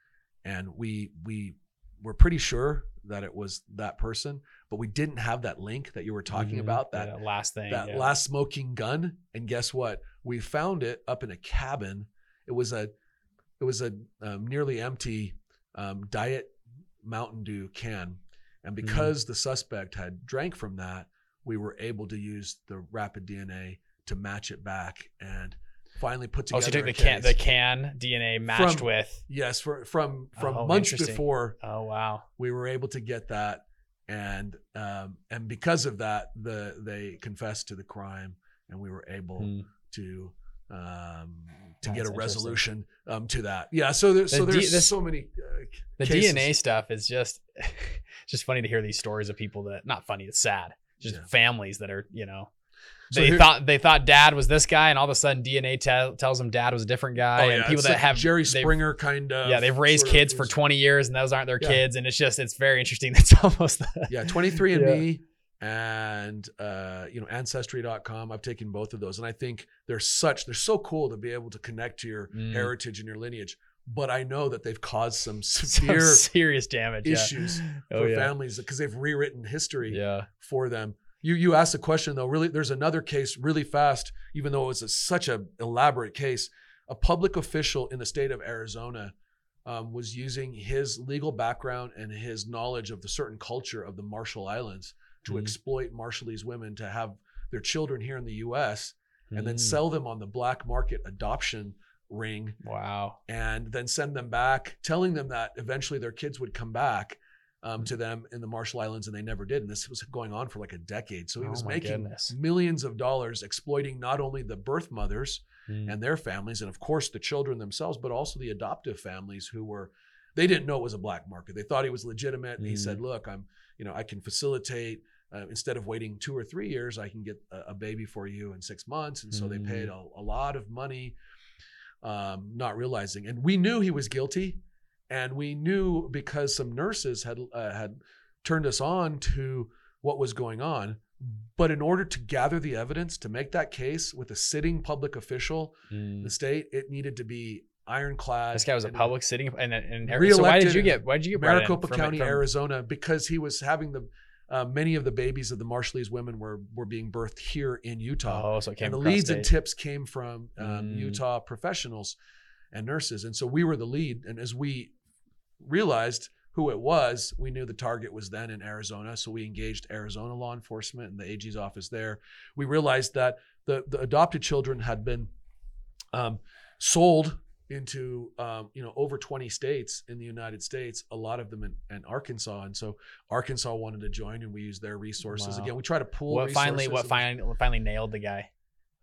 S1: and we we were pretty sure that it was that person, but we didn't have that link that you were talking
S2: Mhm.
S1: about. That
S2: Yeah, last thing.
S1: that
S2: yeah.
S1: last smoking gun. And guess what? We found it up in a cabin. It was a it was a um, nearly empty um, diet Mountain Dew can, and
S2: Mm-hmm.
S1: because the suspect had drank from that, we were able to use the rapid DNA to match it back and finally put together.
S2: Oh, so took the can the can DNA matched
S1: From-
S2: with.
S1: yes, for, from from
S2: Oh,
S1: months before
S2: Oh wow.
S1: we were able to get that, and um, and because of that, the they confessed to the crime, and we were able
S2: Hmm.
S1: to um, to
S2: That's
S1: get a resolution um, to that. Yeah, so there, so there's
S2: D- this-
S1: so many uh,
S2: The
S1: cases.
S2: DNA stuff is just just funny to hear these stories of people that not funny, it's sad. Just
S1: Yeah.
S2: families that are, you know,
S1: So
S2: they
S1: here-
S2: thought they thought dad was this guy and all of a sudden DNA tell tells them dad was a different guy
S1: Oh,
S2: and
S1: yeah,
S2: people
S1: it's
S2: that
S1: like
S2: have
S1: Jerry Springer kind of
S2: yeah, they've raised
S1: sort of
S2: kids for 20 years and those aren't their
S1: Yeah.
S2: kids and it's just it's very interesting that's almost the,
S1: yeah 23andme and uh you know ancestry.com i've taken both of those and i think they're such they're so cool to be able to connect to your
S2: Mm.
S1: heritage and your lineage but i know that they've caused some
S2: some
S1: severe
S2: serious damage yeah.
S1: issues
S2: Oh
S1: for
S2: yeah.
S1: families because they've rewritten history
S2: Yeah.
S1: for them you you asked a question though really there's another case really fast even though it was a, such a elaborate case a public official in the state of arizona um, was using his legal background and his knowledge of the certain culture of the marshall islands to
S2: Mhm.
S1: exploit marshallese women to have their children here in the us and then
S2: Mm.
S1: sell them on the black market adoption ring
S2: Wow.
S1: and then send them back, telling them that eventually their kids would come back um, to them in the Marshall Islands, and they never did. And this was going on for like a decade. So he
S2: Oh
S1: was making
S2: goodness.
S1: millions of dollars exploiting not only the birth mothers
S2: Mm.
S1: and their families, and of course the children themselves, but also the adoptive families who were. They didn't know it was a black market. They thought he was legitimate. And he said, "Look, I'm, you know, I can facilitate uh, instead of waiting two or three years, I can get a, a baby for you in six months." And so they paid a, a lot of money um, not realizing. And we knew he was guilty, and we knew because some nurses had uh, had turned us on to what was going on. But in order to gather the evidence to make that case with a sitting public official
S2: Mm.
S1: the state, it needed to be ironclad.
S2: This guy was a public sitting and and, and so why did you get why did you get
S1: Maricopa
S2: from-
S1: County,
S2: from-
S1: Arizona, because he was having the uh, many of the babies of the Marshallese women were were being birthed here in Utah
S2: Oh, so it came
S1: and the leads and tips came from um,
S2: Mm.
S1: Utah professionals and nurses, and so we were the lead. And as we realized who it was, we knew the target was then in Arizona, so we engaged Arizona law enforcement and the AG's office there. We realized that the the adopted children had been um, sold into um, you know over 20 states in the United States, a lot of them in, in Arkansas, and so Arkansas wanted to join, and we used their resources.
S2: Wow.
S1: Again, we try to pool.
S2: what finally what finally what finally nailed the guy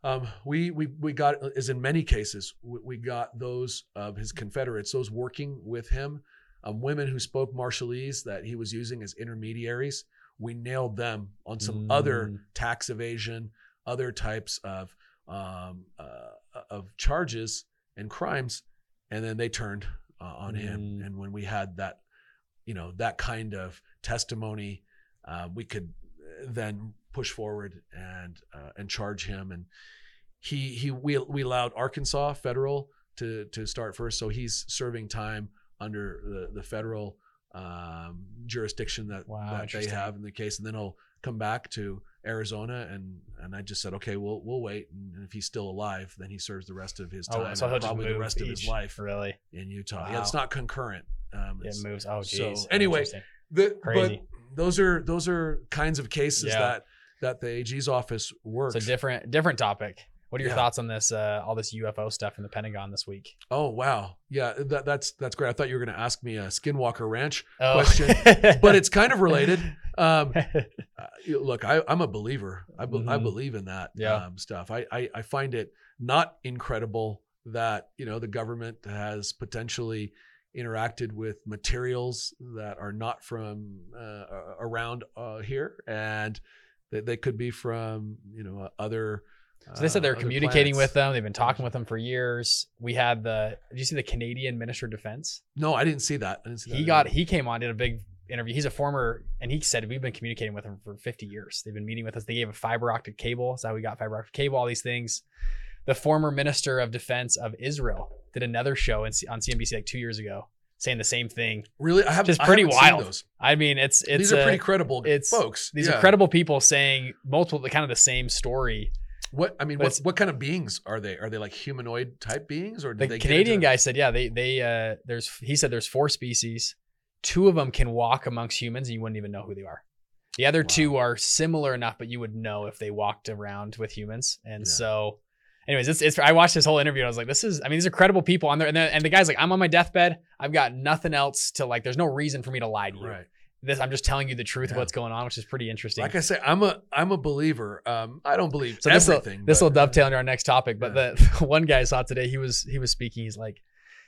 S1: um, we we we got as in many cases we, we got those of his Confederates, those working with him, um, women who spoke Marshallese that he was using as intermediaries. We nailed them on some other
S2: Mm.
S1: tax evasion, other types of um, uh, of charges and crimes, and then they turned uh, on him.
S2: Mm.
S1: And when we had that, you know, that kind of testimony, uh, we could then push forward and uh, and charge him. And he he we we allowed Arkansas federal to to start first, so he's serving time under the the federal um, jurisdiction that
S2: Wow,
S1: that they have in the case, and then he'll come back to Arizona. And and I just said, okay, we'll we'll wait, and if he's still alive, then he serves the rest of his time,
S2: oh so
S1: probably the rest of his life
S2: really
S1: in Utah.
S2: Wow.
S1: Yeah, it's not concurrent. Um,
S2: it moves oh
S1: so,
S2: geez
S1: anyway, the,
S2: Crazy.
S1: But those are those are kinds of cases
S2: Yeah.
S1: that that the AG's office works.
S2: it's a different different topic what are your
S1: Yeah.
S2: thoughts on this uh all this ufo stuff in the pentagon this week
S1: oh wow, yeah, that, that's that's great. I thought you were going to ask me a Skinwalker Ranch,
S2: oh.
S1: Question, but it's kind of related. Um, uh, look, I, I'm a believer. I, be, I
S2: Mhm.
S1: believe in that
S2: Yeah.
S1: um, stuff. I, I I find it not incredible that you know the government has potentially interacted with materials that are not from uh, around uh, here, and that they could be from you know uh, other.
S2: So they said
S1: uh,
S2: they're
S1: other
S2: communicating
S1: planets.
S2: with them. They've been talking with them for years. We had the. Did you see the Canadian Minister of Defense?
S1: No, I didn't see that. I didn't see that.
S2: He got. He came on, did a big interview. He's a former, and he said we've been communicating with them for 50 years. They've been meeting with us. They gave a fiber optic cable. That's how we got fiber optic cable. All these things. The former Minister of Defense of Israel did another show in, on CNBC like two years ago, saying the same thing.
S1: really. I have
S2: Just
S1: I
S2: pretty
S1: seen
S2: wild.
S1: those.
S2: I mean, it's it's
S1: These are
S2: uh,
S1: pretty credible
S2: it's-
S1: folks.
S2: these
S1: Yeah.
S2: are credible people saying multiple, kind of the same story.
S1: What I mean,
S2: But
S1: what what kind of beings are they? Are they like humanoid type beings, or
S2: The
S1: did they
S2: Canadian guy said, yeah, they they uh there's he said there's four species. Two of them can walk amongst humans and you wouldn't even know who they are. The other
S1: Wow.
S2: two are similar enough, but you would know if they walked around with humans. And
S1: Yeah.
S2: so, anyways, it's, it's I watched this whole interview and I was like, this is I mean, these are credible people on there. And the, and the guy's like, I'm on my deathbed. I've got nothing else to like. There's no reason for me to lie to you.
S1: Right.
S2: This I'm just telling you the truth of what's going on, which is pretty interesting.
S1: Like I say, I'm a I'm a believer. Um, I don't believe
S2: so this will
S1: everything.
S2: this will dovetail into our next topic. But
S1: Yeah.
S2: the one guy I saw today, he was he was speaking. He's like,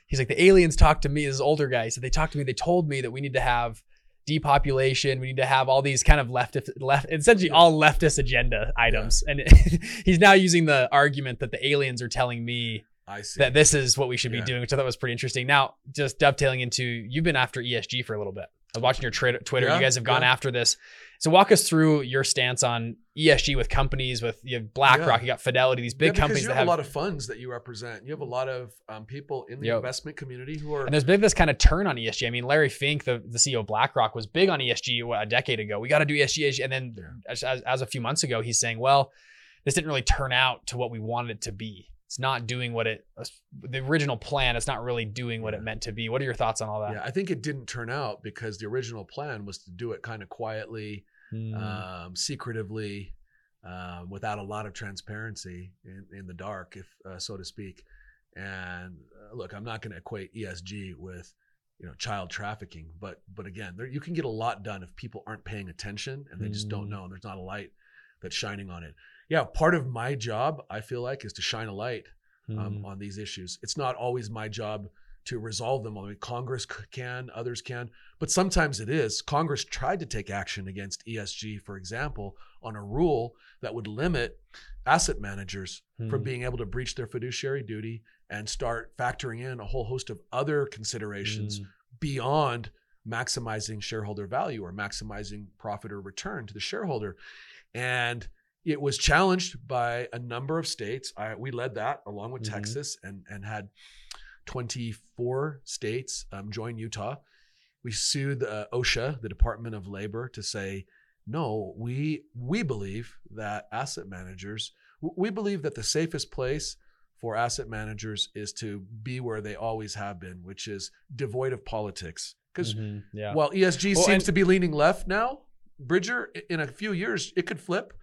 S2: he's like the aliens talked to me. This older guy. He said they talked to me. They told me that we need to have depopulation. We need to have all these kind of leftist left essentially all leftist agenda items. And he's now using the argument that the aliens are telling me
S1: I see.
S2: that this is what we should be doing, which I thought was pretty interesting. Now, just dovetailing into you've been after ESG for a little bit. I was watching your tra- Twitter.
S1: Yeah,
S2: you guys have gone
S1: yeah.
S2: after this. So walk us through your stance on ESG with companies with you have BlackRock,
S1: Yeah.
S2: you got Fidelity, these big companies
S1: you
S2: that
S1: have,
S2: have
S1: a lot of funds that you represent. You have a lot of um, people in the
S2: Yep.
S1: investment community who are
S2: and there's been this kind of turn on ESG. I mean, Larry Fink, the, the CEO of BlackRock, was big on ESG what, a decade ago. We got to do ESG. And then as, as, as a few months ago, he's saying, well, this didn't really turn out to what we wanted it to be. It's not doing what it, the original plan, it's not really doing what it meant to be. What are your thoughts on all that?
S1: Yeah, I think it didn't turn out because the original plan was to do it kind of quietly,
S2: Mm.
S1: um, secretively, um, without a lot of transparency in, in the dark, if uh, so to speak. And uh, look, I'm not going to equate ESG with you know child trafficking, but but again, there, you can get a lot done if people aren't paying attention and they just don't
S2: Mm.
S1: know, and there's not a light that's shining on it. Yeah, part of my job, I feel like, is to shine a light um,
S2: Mm.
S1: on these issues. It's not always my job to resolve them. I mean, Congress can, others can, but sometimes it is. Congress tried to take action against ESG, for example, on a rule that would limit asset managers from
S2: Mm.
S1: being able to breach their fiduciary duty and start factoring in a whole host of other considerations
S2: Mm.
S1: beyond maximizing shareholder value or maximizing profit or return to the shareholder. And it was challenged by a number of states. I, we led that along with
S2: Mhm.
S1: Texas and, and had 24 states um, join Utah. We sued uh, OSHA, the Department of Labor, to say, no, we we believe that asset managers, we believe that the safest place for asset managers is to be where they always have been, which is devoid of politics. Because
S2: Mhm. yeah.
S1: while ESG
S2: Well,
S1: seems
S2: and-
S1: to be leaning left now, Bridger, in a few years, it could flip.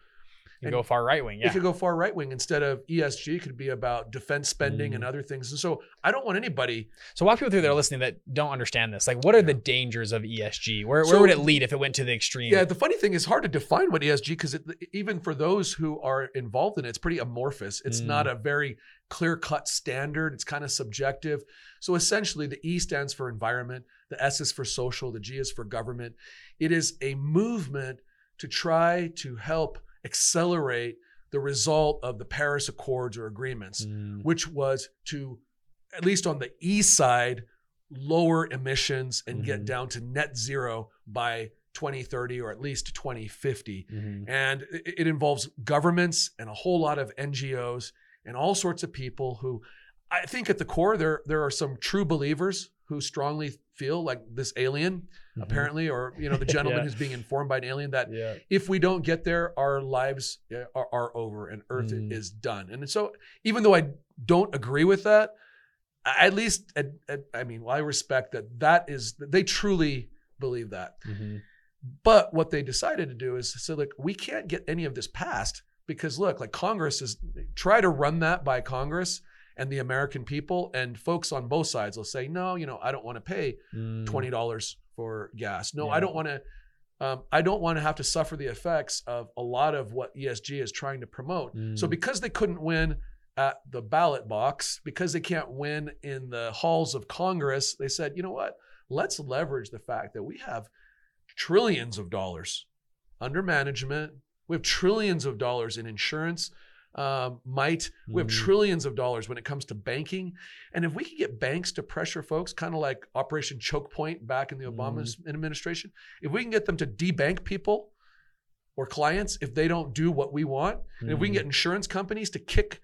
S2: You
S1: and
S2: go far right wing.
S1: It
S2: Yeah.
S1: could go far right wing instead of ESG could be about defense spending
S2: Mm.
S1: and other things. And so I don't want anybody.
S2: So walk people through that are listening that don't understand this. Like, what are the dangers of ESG? Where, where
S1: So-
S2: would it lead if it went to the extreme?
S1: Yeah, the funny thing is hard to define what ESG because even for those who are involved in it, it's pretty amorphous. It's
S2: Mm.
S1: not a very clear cut standard. It's kind of subjective. So essentially, the E stands for environment, the S is for social, the G is for government. It is a movement to try to help accelerate the result of the Paris Accords or agreements,
S2: Mm.
S1: which was to, at least on the east side, lower emissions and get
S2: Mhm.
S1: down to net zero by 2030 or at least 2050.
S2: Mhm.
S1: And it, it involves governments and a whole lot of NGOs and all sorts of people who I think at the core there there are some true believers who strongly feel like this alien
S2: Mhm.
S1: apparently or you know the gentleman
S2: Yeah.
S1: who's being informed by an alien that
S2: Yeah.
S1: if we don't get there, our lives uh, are, are over and Earth
S2: Mm.
S1: is done. And so, even though I don't agree with that, at least, at, at, I mean, well, I respect that. That is, they truly believe that.
S2: Mhm.
S1: But what they decided to do is say, look, we can't get any of this passed because look, like Congress is try to run that by Congress and the American people, and folks on both sides will say, no, you know, I don't want to pay
S2: Mm.
S1: twenty dollars for gas. No,
S2: Yeah.
S1: I don't want to. Um, I don't want to have to suffer the effects of a lot of what ESG is trying to promote. So
S2: Mm.
S1: because they couldn't win at the ballot box, because they can't win in the halls of Congress, they said, you know what? Let's leverage the fact that we have trillions of dollars under management. We have trillions of dollars in insurance. Um, might we have
S2: Mhm.
S1: trillions of dollars when it comes to banking, and if we could get banks to pressure folks, kind of like Operation Choke Point back in the Obama administration, if we can get them to debank people or clients if they don't do what we want, and if we can get insurance companies to kick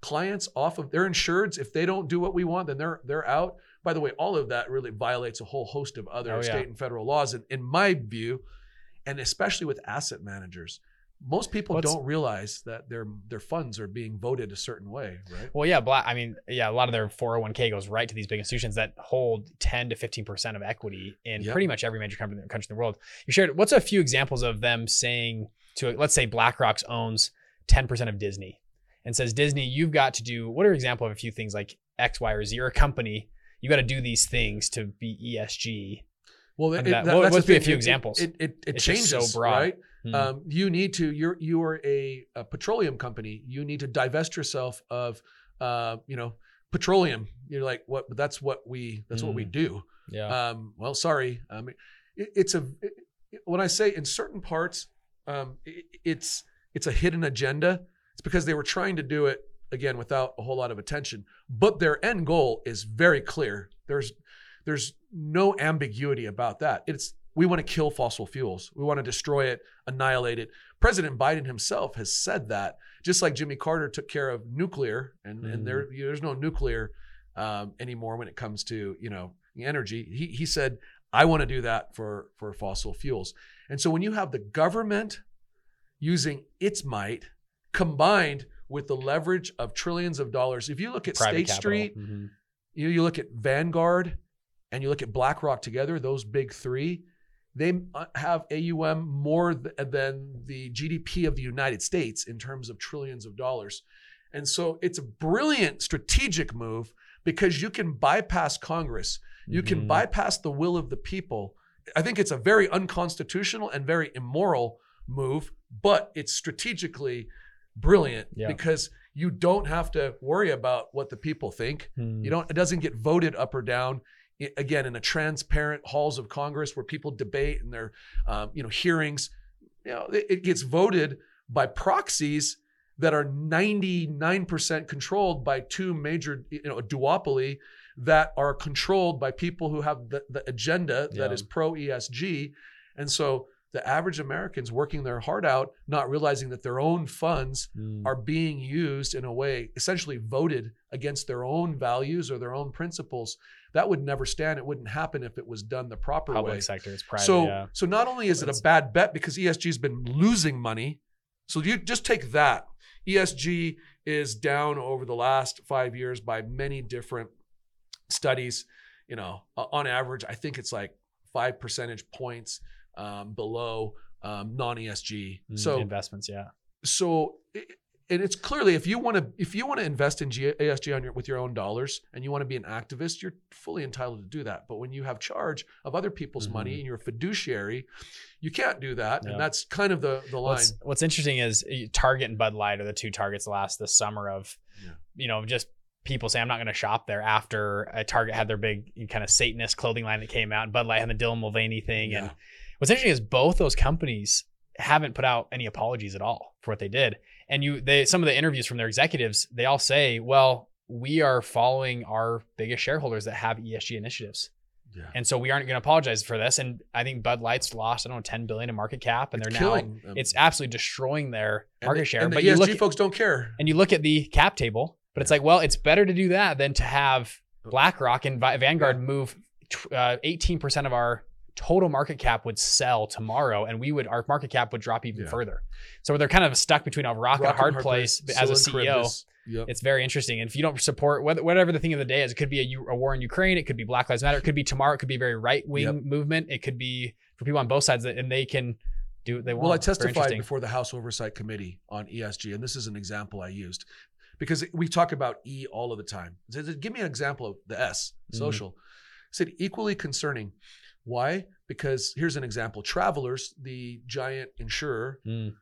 S1: clients off of their insureds if they don't do what we want, then they're they're out. By the way, all of that really violates a whole host of other
S2: Oh, yeah.
S1: state and federal laws, in, in my view, and especially with asset managers. Most people
S2: What's-
S1: don't realize that their their funds are being voted a certain way, right?
S2: Well, yeah, black. I mean, yeah, a lot of their 401k goes right to these big institutions that hold 10 to 15 percent of equity in
S1: Yep.
S2: pretty much every major country, country in the world. You shared. What's a few examples of them saying to, let's say, BlackRock owns 10 percent of Disney, and says Disney, you've got to do. What are example of a few things like X, Y, or Z? You're a company. You got to do these things to be ESG.
S1: Well, it,
S2: that-
S1: that-
S2: what-
S1: that's the
S2: what's be a few
S1: It-
S2: examples?
S1: It it, it, changes,
S2: so broad.
S1: right?
S2: Hmm.
S1: Um, you need to. You're you are a, a petroleum company. You need to divest yourself of, uh, you know, petroleum. You're like, what? But that's what we. That's what we
S2: Mm.
S1: do.
S2: yeah.
S1: Um, well, sorry. Um, it, it's a. it- when I say in certain parts, um, it, it's it's a hidden agenda. It's because they were trying to do it again without a whole lot of attention. But their end goal is very clear. There's there's no ambiguity about that. It's we want to kill fossil fuels. We want to destroy it, annihilate it. President Biden himself has said that. Just like Jimmy Carter took care of nuclear, and and there there's no nuclear um, anymore when it comes to you know energy. He he said I want to do that for for fossil fuels. And so when you have the government using its might combined with the leverage of trillions of dollars, if you look at
S2: Private
S1: State
S2: capital.
S1: Street,
S2: Mhm.
S1: you you look at Vanguard and you look at BlackRock together, those big three, they have AUM more th- than the GDP of the United States in terms of trillions of dollars. And so it's a brilliant strategic move because you can bypass Congress, you can
S2: Mhm.
S1: bypass the will of the people. I think it's a very unconstitutional and very immoral move, but it's strategically brilliant
S2: Yeah.
S1: because you don't have to worry about what the people think.
S2: Mhm.
S1: You don't. It doesn't get voted up or down. Again, in a transparent halls of Congress where people debate and their, um, you know, hearings, you know, it, it gets voted by proxies that are 99% controlled by two major, you know, a duopoly that are controlled by people who have the, the agenda that
S2: Yeah.
S1: is pro ESG. And so the average Americans working their heart out, not realizing that their own funds
S2: Mm.
S1: are being used in a way essentially voted against their own values or their own principles that would never stand it wouldn't happen if it was done the proper
S2: public
S1: way
S2: sector is private.
S1: so
S2: yeah.
S1: so not only is it a bad bet because ESG's been losing money so you just take that ESG is down over the last 5 years by many different studies you know on average i think it's like 5 percentage points um, below um, non-ESG
S2: Mm,
S1: so
S2: investments, yeah.
S1: so it- and it's clearly if you want to if you want to invest in G- ESG on your, with your own dollars and you want to be an activist, you're fully entitled to do that. But when you have charge of other people's money
S2: Mhm.
S1: and you're a fiduciary, you can't do that,
S2: Yeah.
S1: and that's kind of the the line.
S2: What's, what's interesting is uh, Target and Bud Light are the two targets last this summer of,
S1: Yeah.
S2: you know, just people say I'm not going to shop there after uh, Target had their big kind of Satanist clothing line that came out, and Bud Light had the Dylan Mulvaney thing. And what's interesting is both those companies haven't put out any apologies at all for what they did. And you, they some of the interviews from their executives, they all say, well. We are following our biggest shareholders that have ESG initiatives.
S1: yeah.
S2: And so we aren't going to apologize for this. And I think Bud Light's lost, I don't know, 10 billion in market cap. And
S1: It's
S2: they're now,
S1: killing
S2: it's absolutely destroying their market
S1: the-
S2: share. But
S1: ESG
S2: you look,
S1: folks don't care.
S2: and you look at the cap table, but it's like, well, it's better to do that than to have BlackRock and Vi- Vanguard move uh, 18% of our total market cap would sell tomorrow. And we would, our market cap would drop even
S1: Yeah.
S2: furder. So they're kind of stuck between a rock, and a
S1: Rock
S2: hard, place, as a CEO
S1: Yep.
S2: it's very interesting. And if you don't support whether, whatever the thing of the day is, it could be a war in Ukraine, it could be Black Lives Matter, it could be tomorrow, it could be a very right wing
S1: Yep.
S2: movement, it could be for people on both sides, and they can do what they want.
S1: Well, I testified before the House Oversight Committee on ESG, and this is an example I used because we talk about E all of the time. Give me an example of the S,
S2: Mhm.
S1: social. I said equally concerning. Why? Because here's an example. Travelers, the giant insurer,
S2: Mm,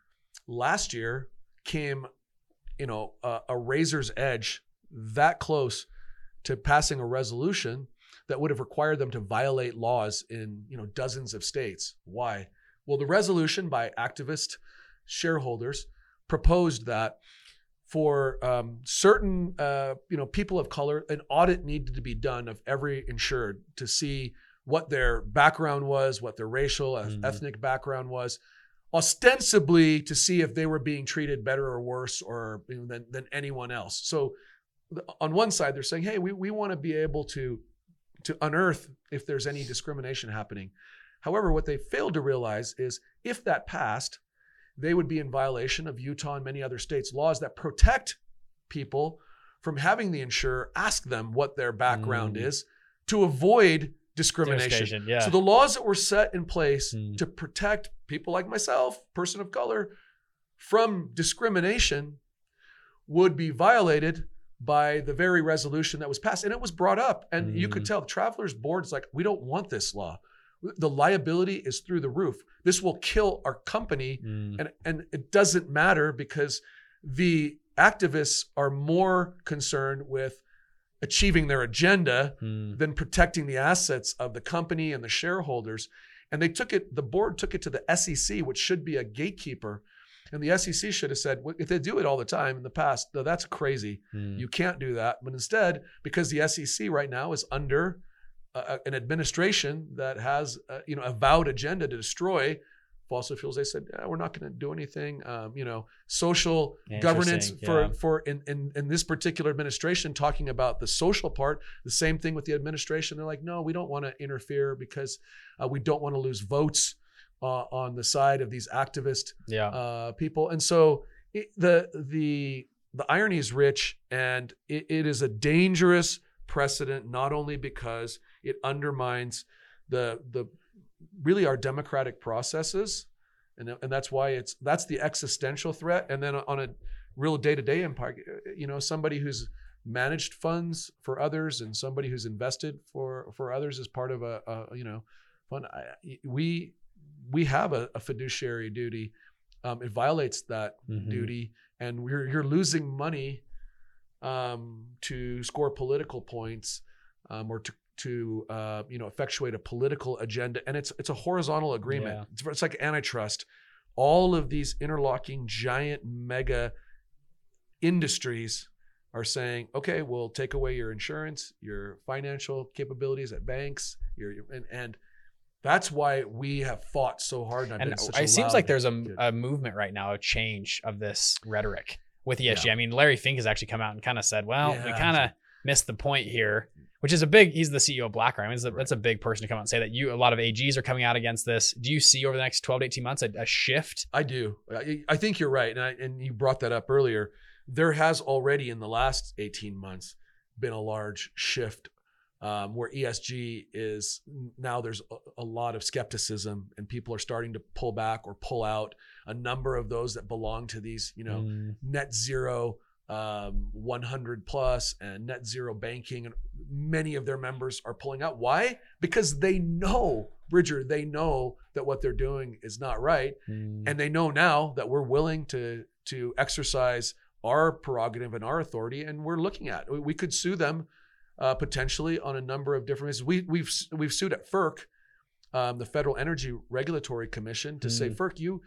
S1: last year came, you know, a, a razor's edge that close to passing a resolution that would have required them to violate laws in, you know, dozens of states. Why? Well, the resolution by activist shareholders proposed that for um, certain, uh, you know, people of color, an audit needed to be done of every insured to see what their background was, what their racial,
S2: Mhm.
S1: ethnic background was, ostensibly to see if they were being treated better or worse or you know, than, than anyone else. So on one side, they're saying, hey, we, we want to be able to, to unearth if there's any discrimination happening. However, what they failed to realize is if that passed, they would be in violation of Utah and many other states' laws that protect people from having the insurer ask them what their background
S2: Mm.
S1: is to avoid discrimination.
S2: Discrimination, Yeah.
S1: So the laws that were set in place
S2: Mm.
S1: to protect people like myself, person of color, from discrimination would be violated by the very resolution that was passed. And it was brought up. And you could
S2: Mm.
S1: tell the travelers board's like, we don't want this law. The liability is through the roof. This will kill our company.
S2: Mm.
S1: And, and it doesn't matter because the activists are more concerned with achieving their agenda
S2: Mm.
S1: than protecting the assets of the company and the shareholders. And they took it, the board took it to the SEC, which should be a gatekeeper. And the SEC should have said, well, if they do it all the time in the past, no, that's crazy.
S2: Mm.
S1: You can't do that. But instead, because the SEC right now is under uh, an administration that has, uh, you know, a vowed agenda to destroy fossil fuels, they said, yeah, we're not going to do anything. Um, you know, social governance for
S2: yeah.
S1: for in, in in this particular administration talking about the social part. The same thing with the administration. They're like, no, we don't want to interfere because uh, we don't want to lose votes uh, on the side of these activist
S2: Yeah.
S1: uh, people. And so it, the the the irony is rich, and it, it is a dangerous precedent. Not only because it undermines the the really our democratic processes, and and that's why it's that's the existential threat. And then on a real day to day impact, you know, somebody who's managed funds for others and somebody who's invested for for others as part of a, a you know fund. I, we we have a, a fiduciary duty. Um, it violates that
S2: Mhm.
S1: duty, and we're you're losing money um, to score political points um, or to to uh, you know effectuate a political agenda. And it's it's a horizontal agreement.
S2: Yeah.
S1: It's, it's like antitrust. All of these interlocking giant mega industries are saying, okay, we'll take away your insurance, your financial capabilities at banks, your, your- and and that's why we have fought so hard. And,
S2: And it seems like there's a, a movement right now, a change of this rhetoric with ESG.
S1: Yeah.
S2: I mean, Larry Fink has actually come out and kind of said, well, we kind of missed the point here, which is a big, he's the CEO of BlackRock. I mean, a-
S1: Right.
S2: that's a big person to come out and say that you, a lot of AGs are coming out against this. Do you see over the next 12 to 18 months a, a shift?
S1: I do. I, I think you're right, and I, and you brought that up earlier. There has already in the last 18 months been a large shift um, where ESG is now. There's a, a lot of skepticism, and people are starting to pull back or pull out. A number of those that belong to these, you know,
S2: Mm,
S1: net zero um, 100 plus and net zero banking and many of their members are pulling out. Why? Because they know bridger they know that what they're doing is not right
S2: mm,
S1: and they know now that we're willing to to exercise our prerogative and our authority and we're looking at we, we could sue them uh, potentially on a number of different ways. We, we've we've sued at FERC um, the Federal Energy Regulatory Commission to say
S2: Mm.
S1: FERC you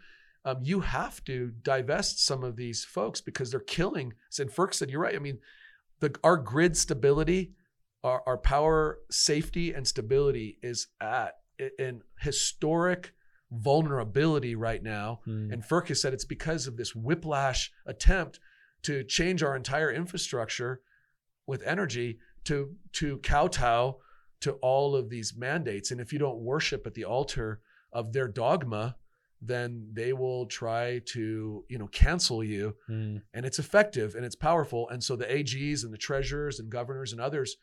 S1: um, you have to divest some of these folks because they're killing. And FERC said, you're right. I mean, the, our grid stability, our, our power safety and stability is at an historic vulnerability right now.
S2: mm.
S1: And FERC has said it's because of this whiplash attempt to change our entire infrastructure with energy to to kowtow to all of these mandates. And if you don't worship at the altar of their dogma, then they will try to you know cancel you
S2: Mm.
S1: and it's effective and it's powerful. And so the AGs and the treasurers and governors and others,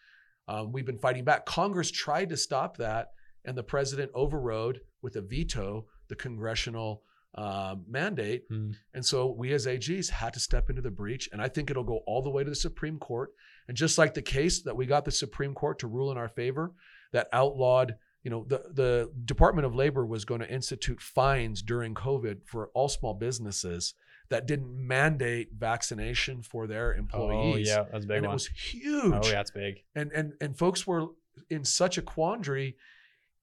S1: um, we've been fighting back. Congress tried to stop that, and the president overrode with a veto the congressional uh, mandate.
S2: Mm.
S1: And so we as AGs had to step into the breach. And I think it'll go all the way to the Supreme Court. And just like the case that we got the Supreme Court to rule in our favor that outlawed you know the the Department of Labor was going to institute fines during COVID for all small businesses that didn't mandate vaccination for their employees.
S2: Oh,
S1: employees.
S2: yeah, that's a big
S1: and
S2: one.
S1: it was huge.
S2: Oh, yeah, that's big.
S1: And and and folks were in such a quandary,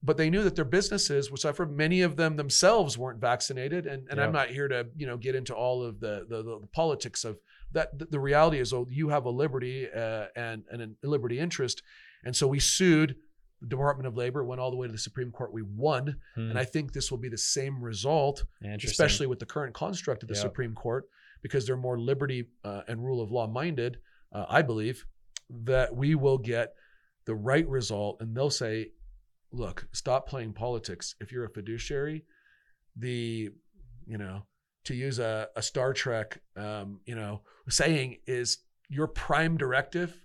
S1: but they knew that their businesses, which I've heard many of them themselves weren't vaccinated. And and I'm not here to you know get into all of the the, the, politics of that. The, reality is, oh, you have a liberty uh, and and a liberty interest, and so we sued Department of Labor. Went all the way to the Supreme Court. We won,
S2: Mm.
S1: and I think this will be the same result especially with the current construct of the
S2: Yep.
S1: Supreme Court, because they're more liberty uh, and rule of law minded, uh, I believe, that we will get the right result. And they'll say, look, stop playing politics. If you're a fiduciary, the, you know, to use a, a Star Trek, um, you know, saying is your prime directive,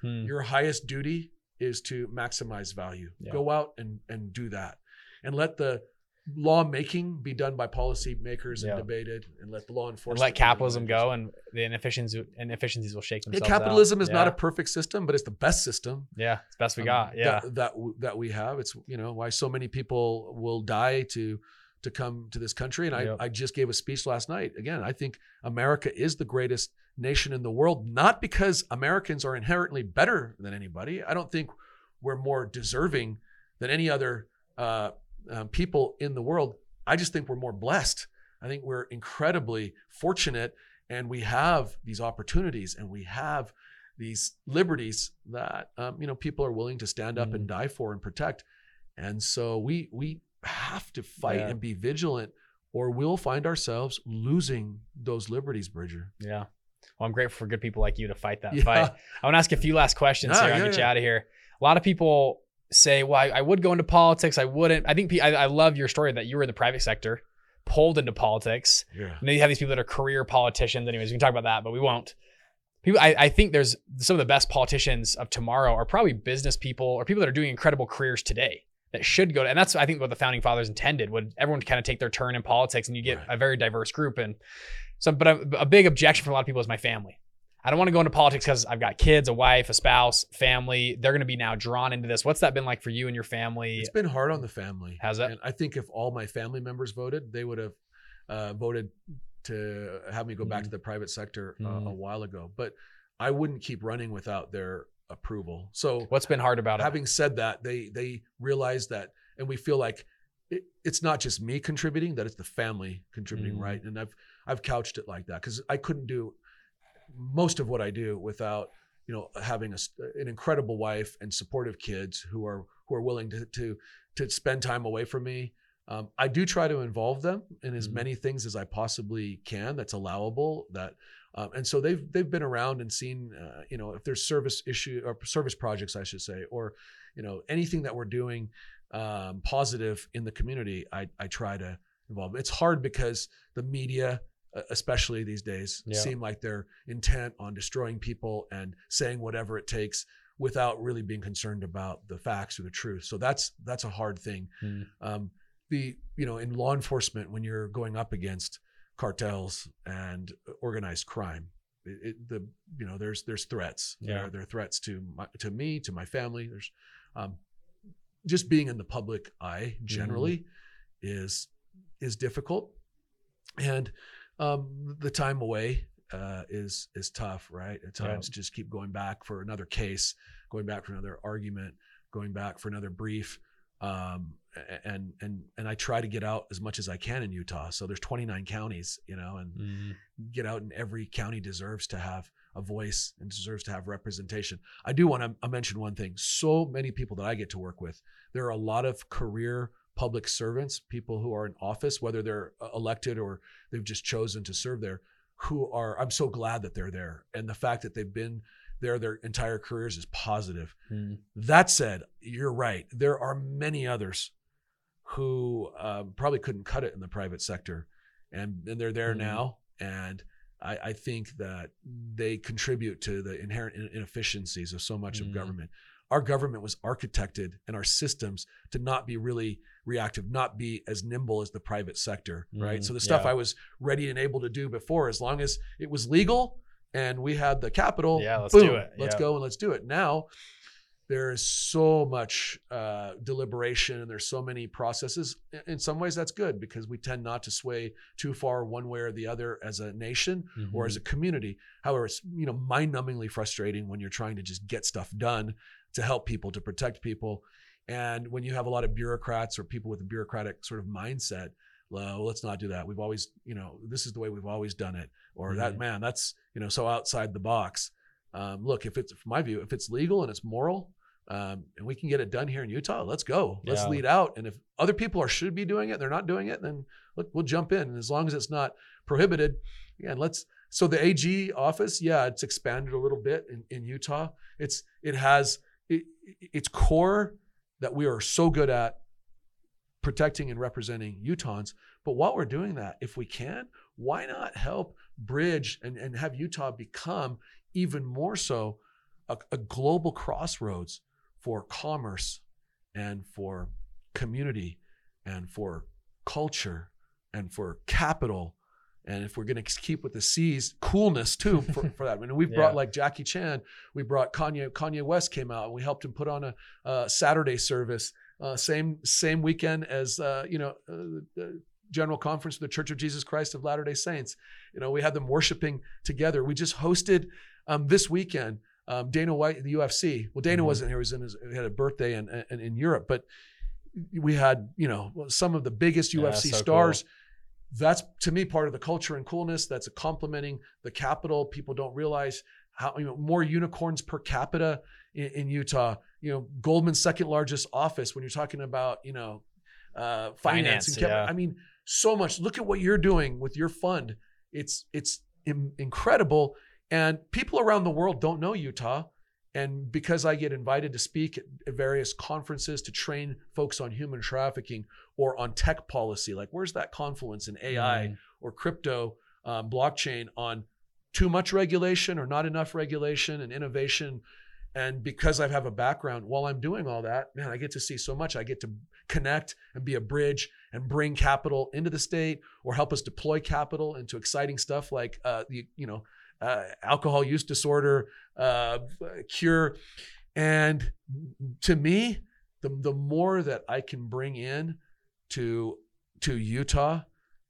S2: Hmm.
S1: your highest duty is to maximize value.
S2: Yeah.
S1: Go out and and do that, and let the lawmaking be done by policymakers and
S2: Yeah.
S1: debated, and let the law
S2: and
S1: enforcement
S2: let
S1: done by
S2: capitalism go, and the inefficiencies inefficiencies will shake
S1: Yeah,
S2: themselves. out.
S1: capitalism is not a perfect system, but it's the best system.
S2: yeah, it's best we
S1: um,
S2: got. Yeah,
S1: that, that that we have. It's you know why so many people will die to to come to this country. And I,
S2: Yep.
S1: I just gave a speech last night. Again, I think America is the greatest nation in the world, not because Americans are inherently better than anybody. I don't think we're more deserving than any other uh, um, people in the world. I just think we're more blessed. I think we're incredibly fortunate, and we have these opportunities, and we have these liberties that um, you know people are willing to stand up and die for and protect. And so we we have to fight
S2: Yeah.
S1: and be vigilant, or we'll find ourselves losing those liberties, Bridger.
S2: yeah. Well, I'm grateful for good people like you to fight that
S1: Yeah.
S2: fight. I want to ask a few last questions
S1: No,
S2: here. I'll get you out of here. A lot of people say, "Well, I, I would go into politics. I wouldn't." I think I, I love your story that you were in the private sector, pulled into politics.
S1: Yeah.
S2: And then you have these people that are career politicians. Anyways, we can talk about that, but we won't. People, I, I think there's some of the best politicians of tomorrow are probably business people or people that are doing incredible careers today that should go to, and that's I think what the founding fathers intended. Would everyone kind of take their turn in politics, and you get
S1: Right.
S2: a very diverse group. And so, but a, a big objection for a lot of people is my family. I don't want to go into politics because I've got kids, a wife, a spouse, family. They're going to be now drawn into this. What's that been like for you and your family?
S1: It's been hard on the family.
S2: Has it?
S1: And I think if all my family members voted, they would have uh, voted to have me go back
S2: Mhm.
S1: to the private sector uh, a
S2: Mhm.
S1: while ago. But I wouldn't keep running without their approval. So
S2: What's been hard about it?
S1: having said that, they they realize that, and we feel like it, it's not just me contributing; that it's the family contributing,
S2: Mm.
S1: right? And I've I've couched it like that because I couldn't do most of what I do without you know having a, an incredible wife and supportive kids who are who are willing to to to spend time away from me. Um, I do try to involve them in as
S2: Mhm.
S1: many things as I possibly can. That's allowable. That um, and so they've they've been around and seen uh, you know if there's service issue or service projects I should say or you know anything that we're doing um, positive in the community I I try to involve. It's hard because the media uh, especially these days
S2: Yeah.
S1: seem like they're intent on destroying people and saying whatever it takes without really being concerned about the facts or the truth. So that's that's a hard thing.
S2: Mm.
S1: Um, the you know in law enforcement when you're going up against cartels and organized crime, it, it, the you know there's there's threats.
S2: Yeah.
S1: There, there are threats to my, to me to my family. There's um, just being in the public eye generally is is difficult, and um, the time away uh, is is tough, right? At
S2: Yeah.
S1: times, just keep going back for another case, going back for another argument, going back for another brief, um, and and and I try to get out as much as I can in Utah. So there's 29 counties, you know, and
S2: Mm.
S1: get out, and every county deserves to have a voice and deserves to have representation. I do want to mention one thing. So many people that I get to work with, there are a lot of career public servants, people who are in office, whether they're uh, elected or they've just chosen to serve there, who are, I'm so glad that they're there. And the fact that they've been there their entire careers is positive.
S2: Mm.
S1: That said, you're right. There are many others who um, probably couldn't cut it in the private sector, and, and they're there
S2: Mhm.
S1: now. And I, I think that they contribute to the inherent inefficiencies of so much
S2: Mhm.
S1: of government. Our government was architected and our systems to not be really reactive, not be as nimble as the private sector, right?
S2: Mhm.
S1: So the stuff
S2: Yeah.
S1: I was ready and able to do before, as long as it was legal and we had the capital,
S2: Yeah, let's
S1: boom,
S2: do it.
S1: Let's
S2: Yeah.
S1: go and let's do it. Now there is so much uh, deliberation and there's so many processes. In- some ways, that's good because we tend not to sway too far one way or the other as a nation or
S2: Mhm.
S1: as a community. However, it's you know mind-numbingly frustrating when you're trying to just get stuff done to help people, to protect people, and when you have a lot of bureaucrats or people with a bureaucratic sort of mindset. Well, let's not do that. We've always, you know, this is the way we've always done it. Or that
S2: Mhm.
S1: man, that's you know so outside the box. Um, look, if it's from my view, if it's legal and it's moral, um, and we can get it done here in Utah, let's go. Let's
S2: Yeah.
S1: lead out. And if other people are should be doing it, they're not doing it, then look, we'll jump in. And as long as it's not prohibited, again, let's. So the AG office, yeah, it's expanded a little bit in, in Utah. It's it has it, its core that we are so good at protecting and representing Utahns. But while we're doing that, if we can, why not help bridge and, and have Utah become even more so a, a global crossroads for commerce and for community and for culture and for capital and if we're going to keep with the C's, coolness too for, for that. I mean, we've
S2: Yeah.
S1: brought like Jackie Chan. We brought Kanye. Kanye West came out. and We helped him put on a, uh Saturday service, uh, same same weekend as uh, you know uh, the General Conference of the Church of Jesus Christ of Latter Day Saints. You know, we had them worshiping together. We just hosted um, this weekend um, Dana White, the UFC. Well, Dana
S2: Mhm.
S1: wasn't here; he was in his he had a birthday in, in in Europe, but we had you know some of the biggest
S2: Yeah,
S1: UFC
S2: so
S1: stars that's to me part of the culture and coolness that's complementing the capital people don't realize how you know more unicorns per capita in, in utah you know goldman's second largest office when you're talking about you know uh finance,
S2: Finance,
S1: and cap-
S2: yeah.
S1: i mean so much look at what you're doing with your fund it's it's Im- incredible and people around the world don't know utah and because i get invited to speak at, at various conferences to train folks on human trafficking or on tech policy like where's that confluence in ai
S2: Mm.
S1: or crypto um, blockchain on too much regulation or not enough regulation and innovation and because i have a background while i'm doing all that man i get to see so much. I get to connect and be a bridge and bring capital into the state or help us deploy capital into exciting stuff like uh, the you know uh, alcohol use disorder uh, cure. And to me the, the more that i can bring in to to utah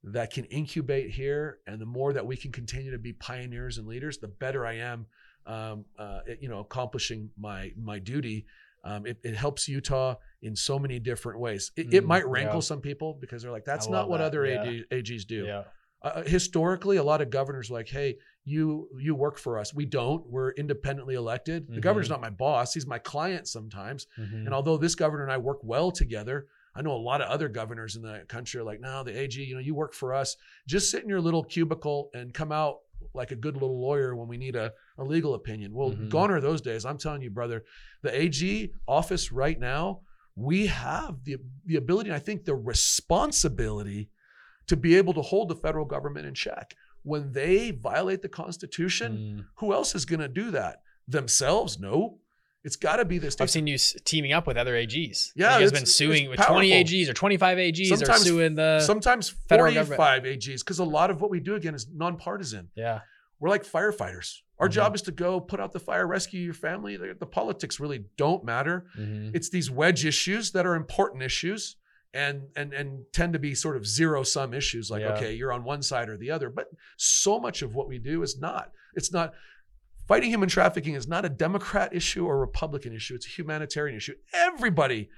S1: that can incubate here and the more that we can continue to be pioneers and leaders the better i am um, uh, you know accomplishing my my duty um, it, it helps utah in so many different ways it, it
S2: Mm,
S1: might rankle
S2: yeah.
S1: some people because they're like that's not what
S2: that,
S1: other
S2: yeah.
S1: AD, ags do
S2: Yeah.
S1: uh, historically a lot of governors are like hey you you work for us we don't we're independently elected the
S2: Mhm.
S1: governor's not my boss he's my client sometimes
S2: Mhm.
S1: and although this governor and I work well together, I know a lot of other governors in the country are like, no, the AG, you know, you work for us. Just sit in your little cubicle and come out like a good little lawyer when we need a, a legal opinion. Well,
S2: Mhm.
S1: gone are those days. I'm telling you, brother, the AG office right now, we have the, the ability, and I think the responsibility to be able to hold the federal government in check. When they violate the Constitution,
S2: Mm.
S1: who else is going to do that? Themselves? No. It's got to be this.
S2: I've seen you teaming up with other AGs.
S1: Yeah, it's-
S2: been suing with 20. AGs or 25 AGs or
S1: Sometimes-
S2: suing the
S1: sometimes
S2: federal
S1: 45 AGs because a lot of what we do again is nonpartisan.
S2: yeah.
S1: We're like firefighters. Our
S2: Mhm.
S1: job is to go put out the fire, rescue your family. The, the politics really don't matter.
S2: Mhm.
S1: It's these wedge issues that are important issues and and and tend to be sort of zero sum issues like
S2: Yeah.
S1: okay, you're on one side or the other. But so much of what we do is not. It's not fighting human trafficking is not a Democrat issue or Republican issue. It's a humanitarian issue. Everybody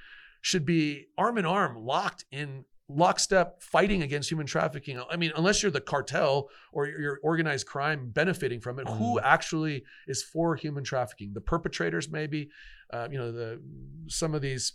S1: should be arm in arm, locked in lockstep, fighting against human trafficking. I mean, unless you're the cartel or you're organized crime benefiting from it, who actually is for human trafficking? The perpetrators, maybe. Uh, you know, the some of these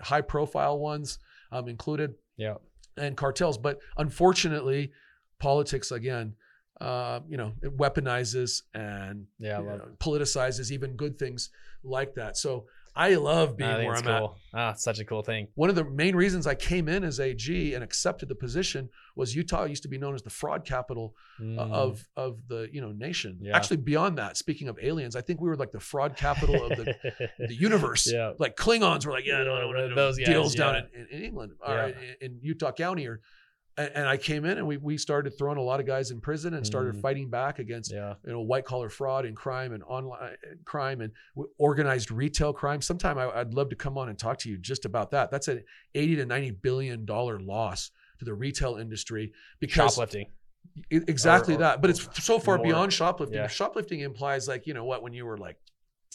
S1: high profile ones um, included
S2: Yeah.
S1: and cartels. But unfortunately, politics again, uh, you know, it weaponizes and
S2: Yeah, I
S1: you
S2: love
S1: know, politicizes even good things like that. So I love being
S2: I
S1: where I'm at.
S2: Ah, such a cool thing.
S1: One of the main reasons I came in as AG and accepted the position was Utah used to be known as the fraud capital uh,
S2: Mm.
S1: of of the you know nation.
S2: Yeah.
S1: Actually, beyond that, speaking of aliens, I think we were like the fraud capital of the the universe.
S2: Yeah.
S1: Like Klingons were like, yeah, no, no, no, no,
S2: Those guys,
S1: deals down
S2: yeah.
S1: in, in England or in, in Utah County or. And and I came in and we, we started throwing a lot of guys in prison and started
S2: Mm.
S1: fighting back against
S2: yeah.
S1: you know white collar fraud and crime and online uh, crime and organized retail crime. Sometime I, I'd love to come on and talk to you just about that. That's an eighty to ninety billion dollar loss to the retail industry because
S2: Shoplifting.
S1: Exactly
S2: Or- or-
S1: that. But it's so far
S2: more.
S1: beyond shoplifting.
S2: Yeah.
S1: Shoplifting implies like you know what when you were like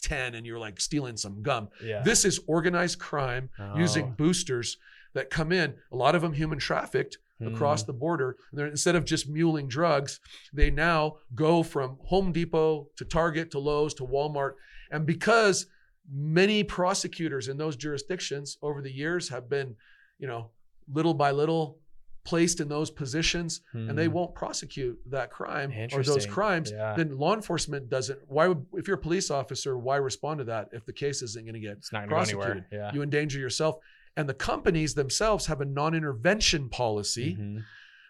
S1: ten and you were like stealing some gum.
S2: Yeah.
S1: This is organized crime using
S2: Oh.
S1: boosters that come in. A lot of them human trafficked across
S2: Mm.
S1: the border. Instead of just muling drugs, they now go from Home Depot to Target to Lowe's to Walmart. And because many prosecutors in those jurisdictions over the years have been, you know, little by little placed in those positions and they
S2: Mm.
S1: won't prosecute that crime or those crimes
S2: Yeah.
S1: then law enforcement doesn't why would if you're a police officer why respond to that if the case isn't going to get
S2: It's not going to go anywhere.
S1: prosecuted.
S2: Yeah.
S1: you endanger yourself and the companies themselves have a non-intervention policy
S2: Mhm.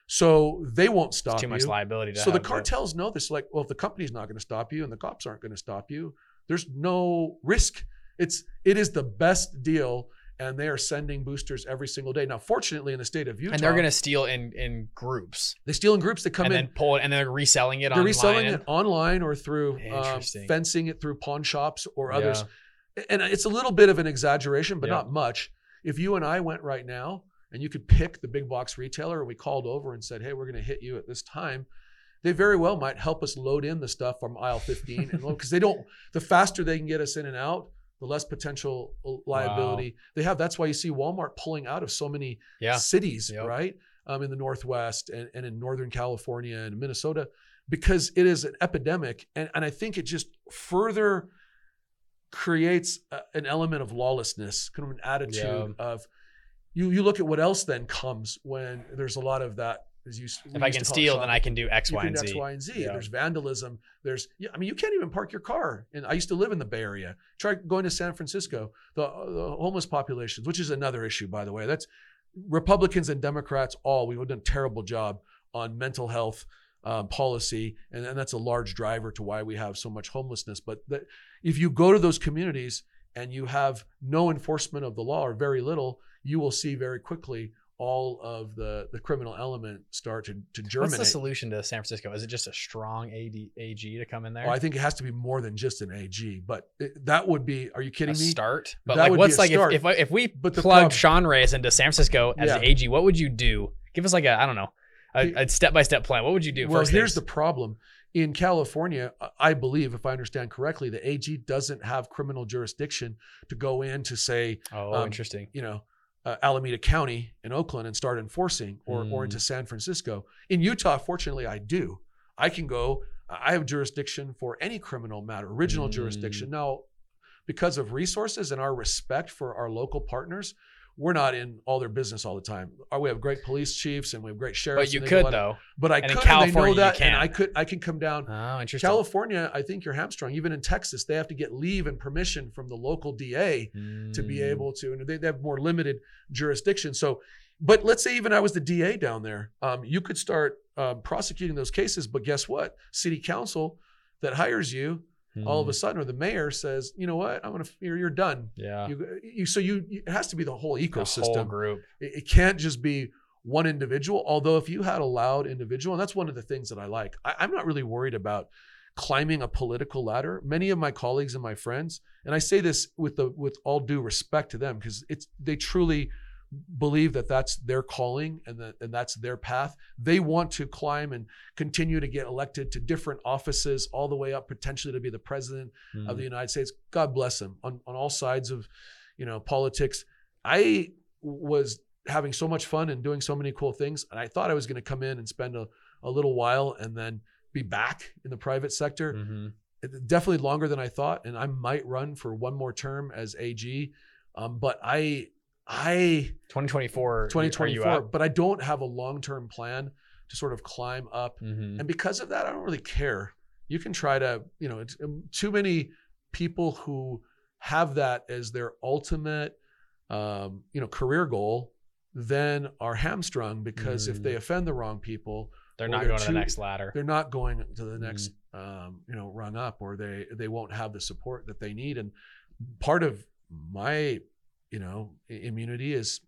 S1: So they won't stop
S2: It's too much
S1: you.
S2: liability. To
S1: So the cartels know this. Like, well, if the company's not going to stop you and the cops aren't going to stop you, there's no risk. It's it is the best deal, and they are sending boosters every single day. Now, fortunately, in the state of Utah,
S2: and they're going to steal in in groups
S1: they steal in groups. They come in
S2: and
S1: in.
S2: then pull it, and they're reselling it.
S1: they're
S2: online
S1: reselling it online or through
S2: Interesting.
S1: fencing it through pawn shops or others.
S2: Yeah.
S1: And it's a little bit of an exaggeration, but
S2: Yeah.
S1: not much. If you and I went right now and you could pick the big box retailer, and we called over and said, "Hey, we're going to hit you at this time," they very well might help us load in the stuff from aisle 15 and because they don't. The faster they can get us in and out, the less potential liability they have. That's why you see Walmart pulling out of so many
S2: Yeah.
S1: cities,
S2: Yep.
S1: right? Um, in the Northwest and, and in Northern California and Minnesota, because it is an epidemic. And, and I think it just further creates a, an element of lawlessness, kind of an attitude
S2: Yeah.
S1: of you. You look at what else then comes when there's a lot of that. As you,
S2: If I can steal, then I can do X,
S1: you
S2: Y, and
S1: do X,
S2: Z.
S1: Y, and Z.
S2: Yeah.
S1: There's vandalism. There's, I mean, you can't even park your car. And I used to live in the Bay Area. Try going to San Francisco. The, the homeless populations, which is another issue, by the way. That's Republicans and Democrats all. We've done a terrible job on mental health um, policy, and, and that's a large driver to why we have so much homelessness. But that, if you go to those communities and you have no enforcement of the law or very little, you will see very quickly all of the the criminal element start to, to germinate.
S2: What's the solution to San Francisco? Is it just a strong AD, AG to come in there?
S1: Well, I think it has to be more than just an AG, but it, that would be. Are you
S2: a
S1: kidding me?
S2: start, but
S1: That
S2: like, what's like if, if if we
S1: But the
S2: plugged Sean Reyes into San Francisco as
S1: Yeah.
S2: the AG, what would you do? Give us like a I don't know a step by step plan. What would you do?
S1: Well,
S2: first
S1: here's the problem. In California, I believe, if I understand correctly, the AG doesn't have criminal jurisdiction to go in to say,
S2: oh
S1: um,
S2: interesting.
S1: you know, uh, Alameda County in Oakland and start enforcing, or or
S2: Mm.
S1: into San Francisco. In Utah, fortunately, I do. I can go. I have jurisdiction for any criminal matter, original
S2: Mm.
S1: jurisdiction. Now, because of resources and our respect for our local partners, we're not in all their business all the time. Uh, We have great police chiefs and we have great sheriffs.
S2: But you
S1: and they do a
S2: could
S1: of-
S2: though.
S1: But I
S2: And in
S1: could. and they know that, and. I could. I can come down.
S2: Oh, interesting.
S1: California, I think you're hamstrung. Even in Texas, they have to get leave and permission from the local DA to be
S2: Mm.
S1: able to, and they, they have more limited jurisdiction. So, but let's say even I was the DA down there, um, you could start um, prosecuting those cases. But guess what? City council that hires you all of a
S2: Mm.
S1: sudden, or the mayor says, you know what, I'm gonna, you're, you're done.
S2: yeah,
S1: You, you, so you, it has to be the whole
S2: a whole
S1: ecosystem.
S2: group.
S1: It, it can't just be one individual. Although if you had a loud individual, and that's one of the things that I like, I, I'm not really worried about climbing a political ladder. Many of my colleagues and my friends, and I say this with the with all due respect to them, because it's they truly believe that that's their calling and that and that's their path. They want to climb and continue to get elected to different offices, all the way up potentially to be the president of
S2: Mm.
S1: the United States. God bless them on, on all sides of, you know, politics. I was having so much fun and doing so many cool things. And I thought I was going to come in and spend a, a little while and then be back in the private sector.
S2: Mhm.
S1: It- Definitely longer than I thought. And I might run for one more term as AG. Um, but I, I,
S2: 2024. Are you
S1: 2024, but I don't have a long-term plan to sort of climb up
S2: Mhm.
S1: and because of that, I don't really care. You can try to, you know, it's, um, too many people who have that as their ultimate, um, you know, career goal, then are hamstrung because if
S2: Mm.
S1: they offend the wrong people,
S2: They're not
S1: they're
S2: going to the next ladder.
S1: they're not going to the next,
S2: Mm.
S1: um, you know, rung up, or they they won't have the support that they need. And part of my, you know, immunity is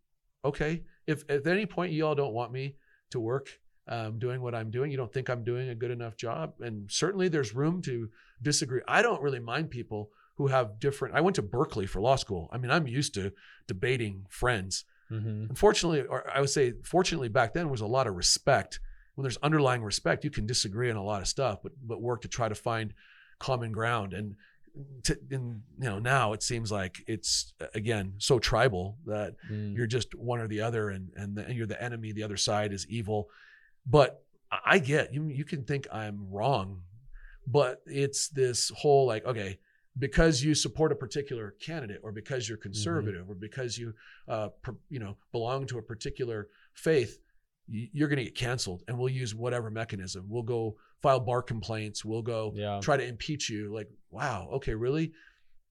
S1: okay. If at any point you all don't want me to work um, doing what I'm doing, you don't think I'm doing a good enough job, and certainly there's room to disagree. I don't really mind people who have different. I went to Berkeley for law school. I mean, I'm used to debating friends.
S2: Mhm.
S1: Unfortunately, or I would say, fortunately, back then was a lot of respect. When there's underlying respect, you can disagree on a lot of stuff, but but work to try to find common ground. And to, in, you know now it seems like it's again so tribal that
S2: Mm.
S1: you're just one or the other, and and, the, and you're the enemy. The other side is evil. But I get you. You can think I'm wrong, but it's this whole like okay because you support a particular candidate or because you're conservative or because you uh, per, you know belong to a particular faith you're going to get canceled and we'll use whatever mechanism we'll go file bar complaints we'll go
S2: Yeah.
S1: try to impeach you like wow okay really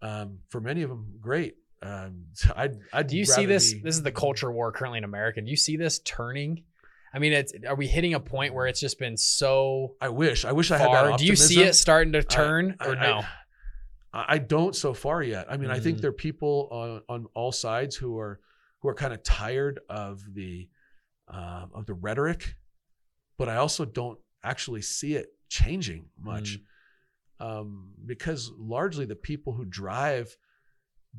S1: um, for many of them great um, I'd, I'd
S2: Do you see this?
S1: be-
S2: This is the culture war currently in America. Do you see this turning? I mean, it's are we hitting a point where it's just been so
S1: I wish. I wish I had that.
S2: far? Do you see it starting to turn
S1: I-
S2: or no?
S1: I, I don't so far yet. I mean, I think
S2: Mm.
S1: there are people on, on all sides who are who are kind of tired of the um, of the rhetoric, but I also don't actually see it changing much
S2: Mm.
S1: um, because largely the people who drive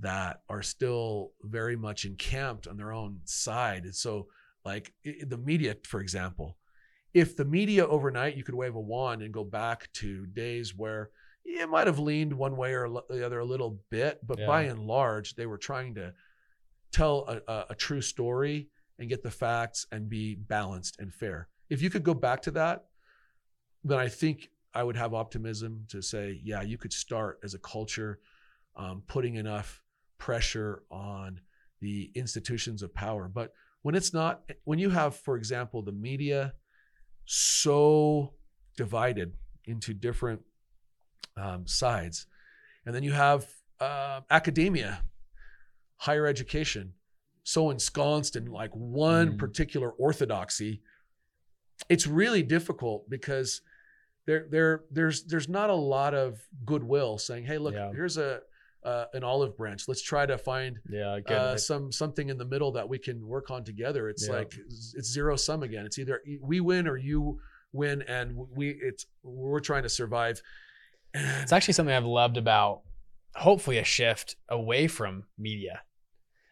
S1: that are still very much encamped on their own side. And so, like the media, for example, if the media overnight you could wave a wand and go back to days where it might have leaned one way or the other a little bit, but by and large, they were trying to tell a, a, a true story and get the facts and be balanced and fair. If you could go back to that, then I think I would have optimism to say, yeah, you could start as a culture um, putting enough pressure on the institutions of power. But when it's not, when you have, for example, the media so divided into different um, sides, and then you have uh, academia, higher education, so ensconced in like one
S2: Mm.
S1: particular orthodoxy, it's really difficult because there there there's there's not a lot of goodwill saying, hey, look,
S2: Yeah.
S1: here's a uh, an olive branch. Let's try to find
S2: Yeah,
S1: uh, some something in the middle that we can work on together. It's
S2: Yeah.
S1: like it's zero sum again. It's either we win or you win, and we it's we're trying to survive.
S2: It's actually something I've loved about hopefully a shift away from media.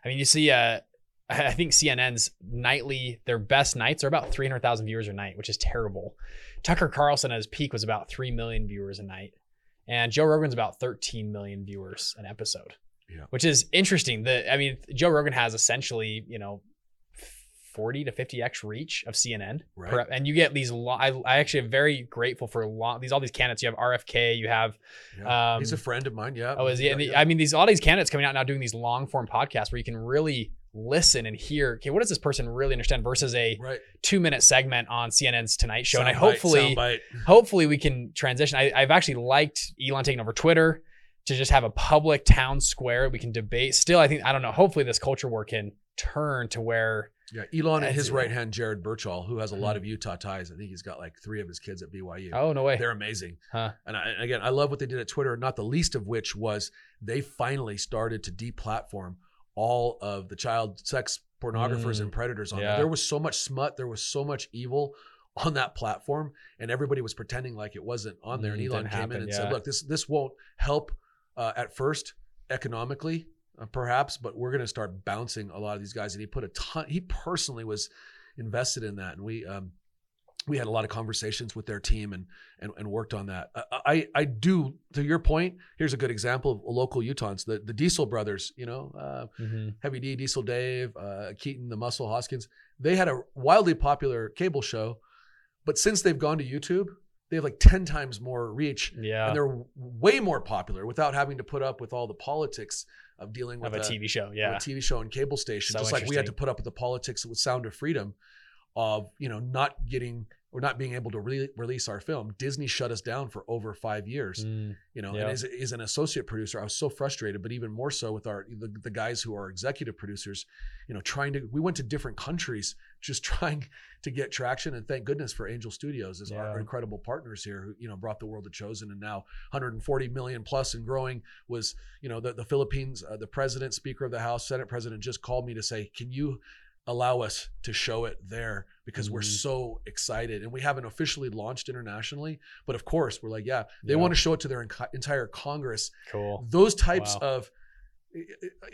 S2: I mean, you see, uh, I think CNN's nightly, their best nights are about 300,000 viewers a night, which is terrible. Tucker Carlson at his peak was about 3 million viewers a night. And Joe Rogan's about 13 million viewers an episode,
S1: Yeah.
S2: which is interesting. The I mean, Joe Rogan has essentially, you know, 40 to 50x reach of CNN.
S1: Right.
S2: per- and you get these long, I, I actually am very grateful for these, all these candidates. You have RFK, you have
S1: yeah.
S2: um,
S1: he's a friend of mine. Yeah.
S2: Oh, is he?
S1: Yeah,
S2: the,
S1: yeah.
S2: I mean, these all these candidates coming out now doing these long form podcasts where you can really listen and hear. Okay, what does this person really understand versus a
S1: right.
S2: two minute segment on CNN's Tonight Show? and I hopefully,
S1: soundbite.
S2: hopefully, we can transition. I, I've actually liked Elon taking over Twitter to just have a public town square we can debate. Still, I think I don't know. Hopefully, this culture war can turn to where
S1: Yeah, Elon and his right hand, Jared Birchall, who has a lot
S2: Mhm.
S1: of Utah ties. I think he's got like three of his kids at BYU.
S2: oh no way,
S1: They're amazing.
S2: Huh.
S1: And I, again, I love what they did at Twitter, not the least of which was they finally started to deplatform all of the child sex pornographers
S2: Mm.
S1: and predators on
S2: Yeah.
S1: there. There was so much smut, there was so much evil on that platform, and everybody was pretending like it wasn't on there.
S2: Mm,
S1: and Elon came
S2: happen,
S1: in and
S2: yeah.
S1: said, "Look, this this won't help uh, at first economically, uh, perhaps, but we're going to start bouncing a lot of these guys." And he put a ton. He personally was invested in that, and we. Um, we had a lot of conversations with their team and and, and worked on that. I, I I do to your point. Here's a good example of a local Utahns, the the Diesel brothers. You know, uh,
S2: Mhm.
S1: Heavy D, Diesel Dave, uh, Keaton, the Muscle Hoskins. They had a wildly popular cable show, but since they've gone to YouTube, they have like ten times more reach,
S2: yeah,
S1: and they're way more popular without having to put up with all the politics of dealing with
S2: of a
S1: a-
S2: TV show. Yeah,
S1: a TV show and cable station.
S2: So
S1: just like we had to put up with the politics with Sound of Freedom of, you know, not getting or not being able to re- release our film. Disney shut us down for over five years,
S2: Mm,
S1: you know,
S2: Yeah.
S1: and as, as an associate producer, I was so frustrated, but even more so with our, the, the guys who are executive producers, you know, trying to, we went to different countries just trying to get traction. And thank goodness for Angel Studios as our incredible partners here who, you know, brought the world to Chosen and now 140 million plus and growing was, you know, the, the Philippines, uh, the president, speaker of the house, senate president just called me to say, can you allow us to show it there because we're
S2: Mhm.
S1: so excited and we haven't officially launched internationally but of course we're like yeah they
S2: Yeah.
S1: want to show it to their enc- entire congress
S2: cool.
S1: those types
S2: Wow.
S1: of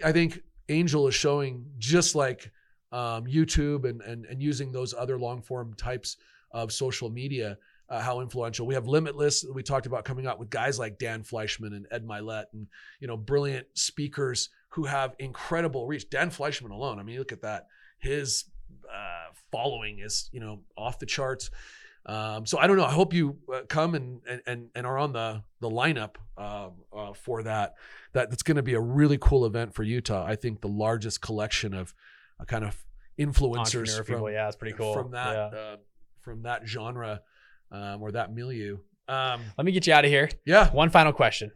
S1: i think angel is showing just like um, youtube and, and and using those other long form types of social media uh, how influential we have limitless we talked about coming out with guys like dan fleyshman and ed mylett and you know brilliant speakers who have incredible reach dan fleyshman alone i mean look at that his uh, following is you know off the charts um, so I don't know. I hope you uh, come and, and and are on the the lineup uh, uh, for that. That that's going to be a really cool event for Utah. I think the largest collection of uh, kind of influencers from
S2: people, yeah, it's pretty cool.
S1: from that
S2: Yeah.
S1: uh, from that genre um, or that milieu. Um,
S2: Let me get you out of here.
S1: yeah,
S2: One final question.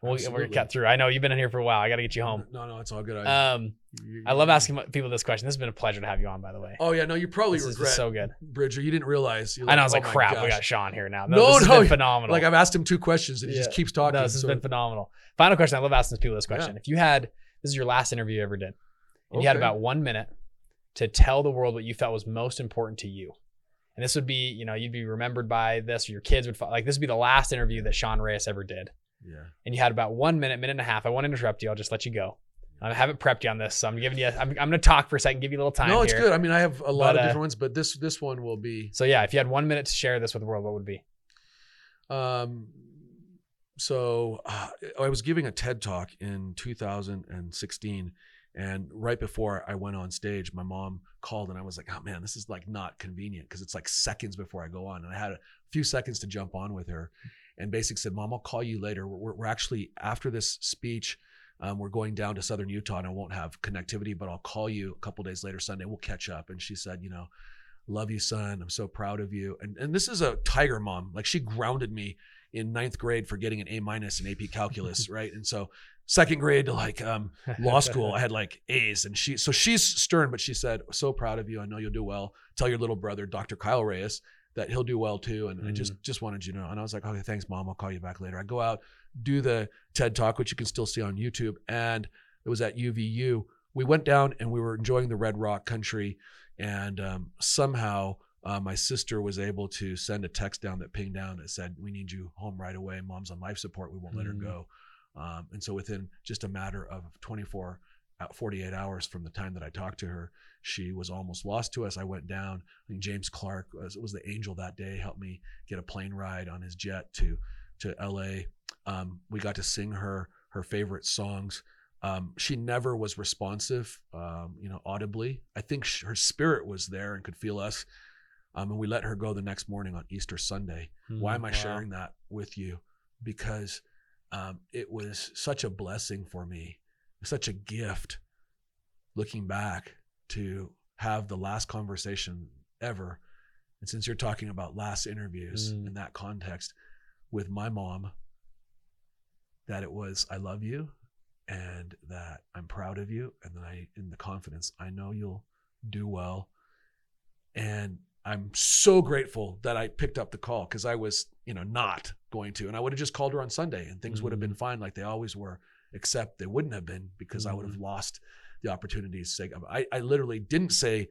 S2: We'll, we're gonna cut through. I know you've been in here for a while. I got to get you home.
S1: No, no, it's all good. I,
S2: Um,
S1: Mm-hmm.
S2: I love asking people this question. This has been a pleasure to have you on, by the way.
S1: Oh yeah, no, you probably
S2: this is
S1: regret
S2: so good.
S1: Bridger. You didn't realize. You're
S2: I know. I was
S1: "Oh
S2: like, crap. We got Sean here now.
S1: No,
S2: has
S1: no,
S2: been phenomenal.
S1: Like I've asked him two questions and he just keeps talking.
S2: No, this has
S1: so-
S2: been phenomenal. Final question. I love asking people this question.
S1: Yeah.
S2: If you had this is your last interview you ever did, and you had about one minute to tell the world what you felt was most important to you, and this would be, you know, you'd be remembered by this, or your kids would like this would be the last interview that Sean Reyes ever did,
S1: yeah.
S2: and you had about one minute, minute and a half. I won't interrupt you. I'll just let you go. I haven't prepped you on this, so I'm giving you. I'm, I'm going to talk for a second, give you a little time.
S1: No, it's
S2: here.
S1: good. I mean, I have a lot
S2: But,
S1: of
S2: uh,
S1: different ones, but this this one will be.
S2: So yeah, if you had one minute to share this with the world, what would it be?
S1: Um, so uh, I was giving a TED talk in 2016, and right before I went on stage, my mom called, and I was like, "Oh man, this is like not convenient because it's like seconds before I go on." And I had a few seconds to jump on with her, and basically said, "Mom, I'll call you later. We're, we're actually after this speech." Um, we're going down to southern Utah and I won't have connectivity, but I'll call you a couple days later Sunday. We'll catch up. And she said, you know, love you, son. I'm so proud of you. And and this is a tiger mom. Like she grounded me in ninth grade for getting an A minus in AP calculus, right? And so second grade to like um, law school, I had like A's. And she so she's stern, but she said, so proud of you. I know you'll do well. Tell your little brother, Dr. Kyle Reyes, that he'll do well too. And I just just wanted you to know. And I was like, okay, thanks, mom. I'll call you back later. I go out, do the TED talk, which you can still see on YouTube, and it was at UVU. We went down and we were enjoying the Red Rock country, and um, somehow uh, my sister was able to send a text down that pinged down that said, "We need you home right away. Mom's on life support. We won't let her
S2: Mm.
S1: go." Um, and so within just a matter of 24, uh, 48 hours from the time that I talked to her, she was almost lost to us. I went down. I think James Clark was, was the angel that day. Helped me get a plane ride on his jet to to LA. Um, we got to sing her her favorite songs. Um, she never was responsive, um, you know, audibly. I think sh- her spirit was there and could feel us. Um, and we let her go the next morning on Easter Sunday. Why am I
S2: Wow.
S1: sharing that with you? Because um, it was such a blessing for me, such a gift looking back to have the last conversation ever. And since you're talking about last interviews
S2: Mm.
S1: in that context with my mom, that it was, I love you and that I'm proud of you and that I, in the confidence, I know you'll do well. And I'm so grateful that I picked up the call because I was, you know, not going to. And I would have just called her on Sunday and things would have been fine like they always were, except they wouldn't have been because I would have lost the opportunities. to say- I, I literally didn't say,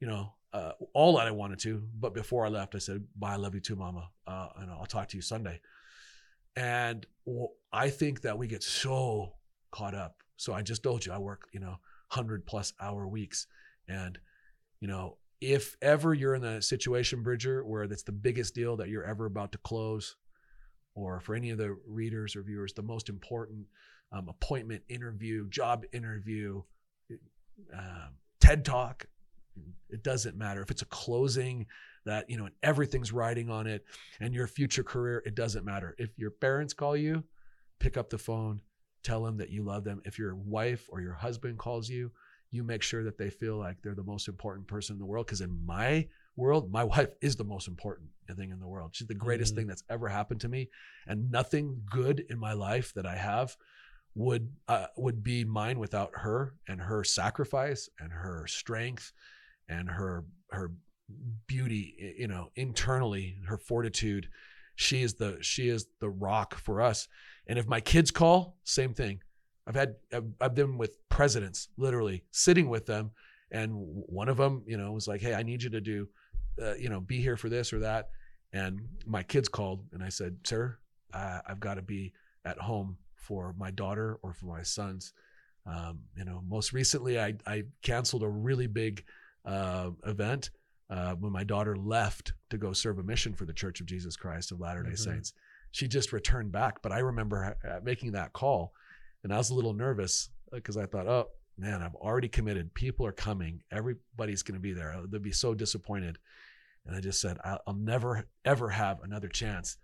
S1: you know, uh, all that I wanted to, but before I left, I said, bye, I love you too, mama. Uh, and I'll talk to you Sunday. And well, I think that we get so caught up. So I just told you, I work, you know, 100 plus hour weeks. And, you know, if ever you're in a situation, Bridger, where that's the biggest deal that you're ever about to close, or for any of the readers or viewers, the most important um, appointment, interview, job interview, um, TED Talk, it doesn't matter. If it's a closing that, you know, and everything's riding on it and your future career, it doesn't matter. If your parents call you, pick up the phone, tell them that you love them. If your wife or your husband calls you, you make sure that they feel like they're the most important person in the world. Because in my world, my wife is the most important thing in the world. She's the greatest
S2: Mhm.
S1: thing that's ever happened to me, and nothing good in my life that I have would uh, would be mine without her and her sacrifice and her strength and her her beauty you know internally her fortitude. She is the she is the rock for us. And if my kids call same thing. I've had i've, I've been with presidents literally sitting with them. And one of them you know was like hey i need you to do uh, you know be here for this or that. And my kids called and i said sir uh, i've got to be at home for my daughter or for my sons um, you know most recently i i canceled a really big uh, event uh, when my daughter left to go serve a mission for the Church of Jesus Christ of Latter Day
S2: Mhm.
S1: Saints. She just returned back, but I remember uh, making that call, and I was a little nervous because I thought, oh man, I've already committed. People are coming. Everybody's going to be there. They'll be so disappointed. And I just said, I'll, I'll never ever have another chance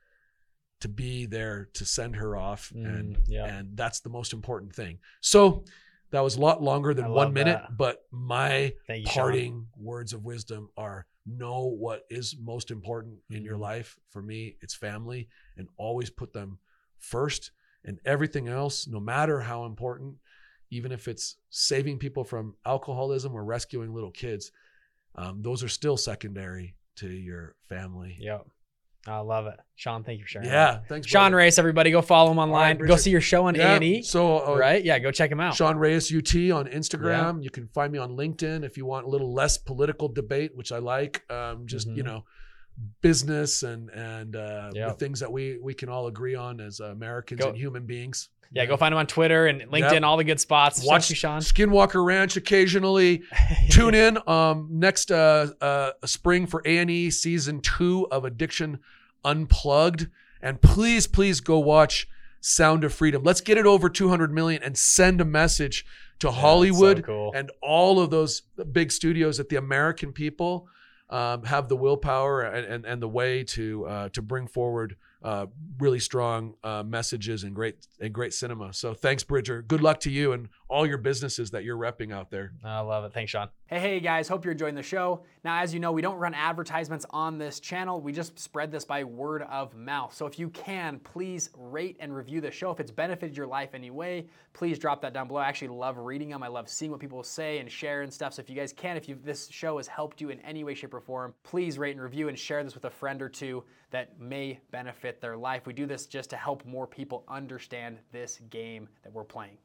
S1: to be there to send her off, and
S2: Mm, yeah.
S1: and that's the most important thing. So. That was a lot longer than one minute,
S2: that.
S1: but my
S2: you, Sean.
S1: parting words of wisdom are know what is most important in your
S2: Mhm.
S1: life. For me, it's family and always put them first and everything else, no matter how important, even if it's saving people from alcoholism or rescuing little kids, um, those are still secondary to your family.
S4: Yep. I love it. Sean, thank you for sharing.
S1: Yeah,
S4: that.
S1: thanks,
S4: Sean
S1: brother.
S4: Reyes, everybody, go follow him online. go see your show on
S1: Yeah,
S4: A&E.
S1: So, uh,
S4: right? Yeah, go check him out.
S1: Sean Reyes UT on Instagram. You can find me on LinkedIn if you want a little less political debate, which I like. Um, just you
S4: Mhm.
S1: know, business and and uh, the things that we we can all agree on as Americans
S4: Go-
S1: and human beings.
S4: Yeah, go find him on Twitter and LinkedIn,
S1: Yep.
S4: all the good spots.
S1: Watch
S4: you, Sean.
S1: Skinwalker Ranch occasionally. Tune in um, next uh, uh, spring for A and E season two of Addiction Unplugged, and please, please go watch Sound of Freedom. Let's get it over 200 million and send a message to
S4: Yeah, that's so
S1: Hollywood
S4: cool.
S1: and all of those big studios that the American people um, have the willpower and, and, and the way to uh, to bring forward uh, really strong uh, messages and great and great cinema. So thanks, Bridger. Good luck to you and all your businesses that you're repping out there.
S4: I love it. Thanks, Sean.
S2: Hey, hey guys, hope you're enjoying the show. Now, as you know, we don't run advertisements on this channel. We just spread this by word of mouth. So if you can, please rate and review the show. If it's benefited your life anyway, please drop that down below. I actually love reading them. I love seeing what people say and share and stuff. So if you guys can, if you, this show has helped you in any way, shape, or form, please rate and review and share this with a friend or two that may benefit their life. We do this just to help more people understand this game that we're playing.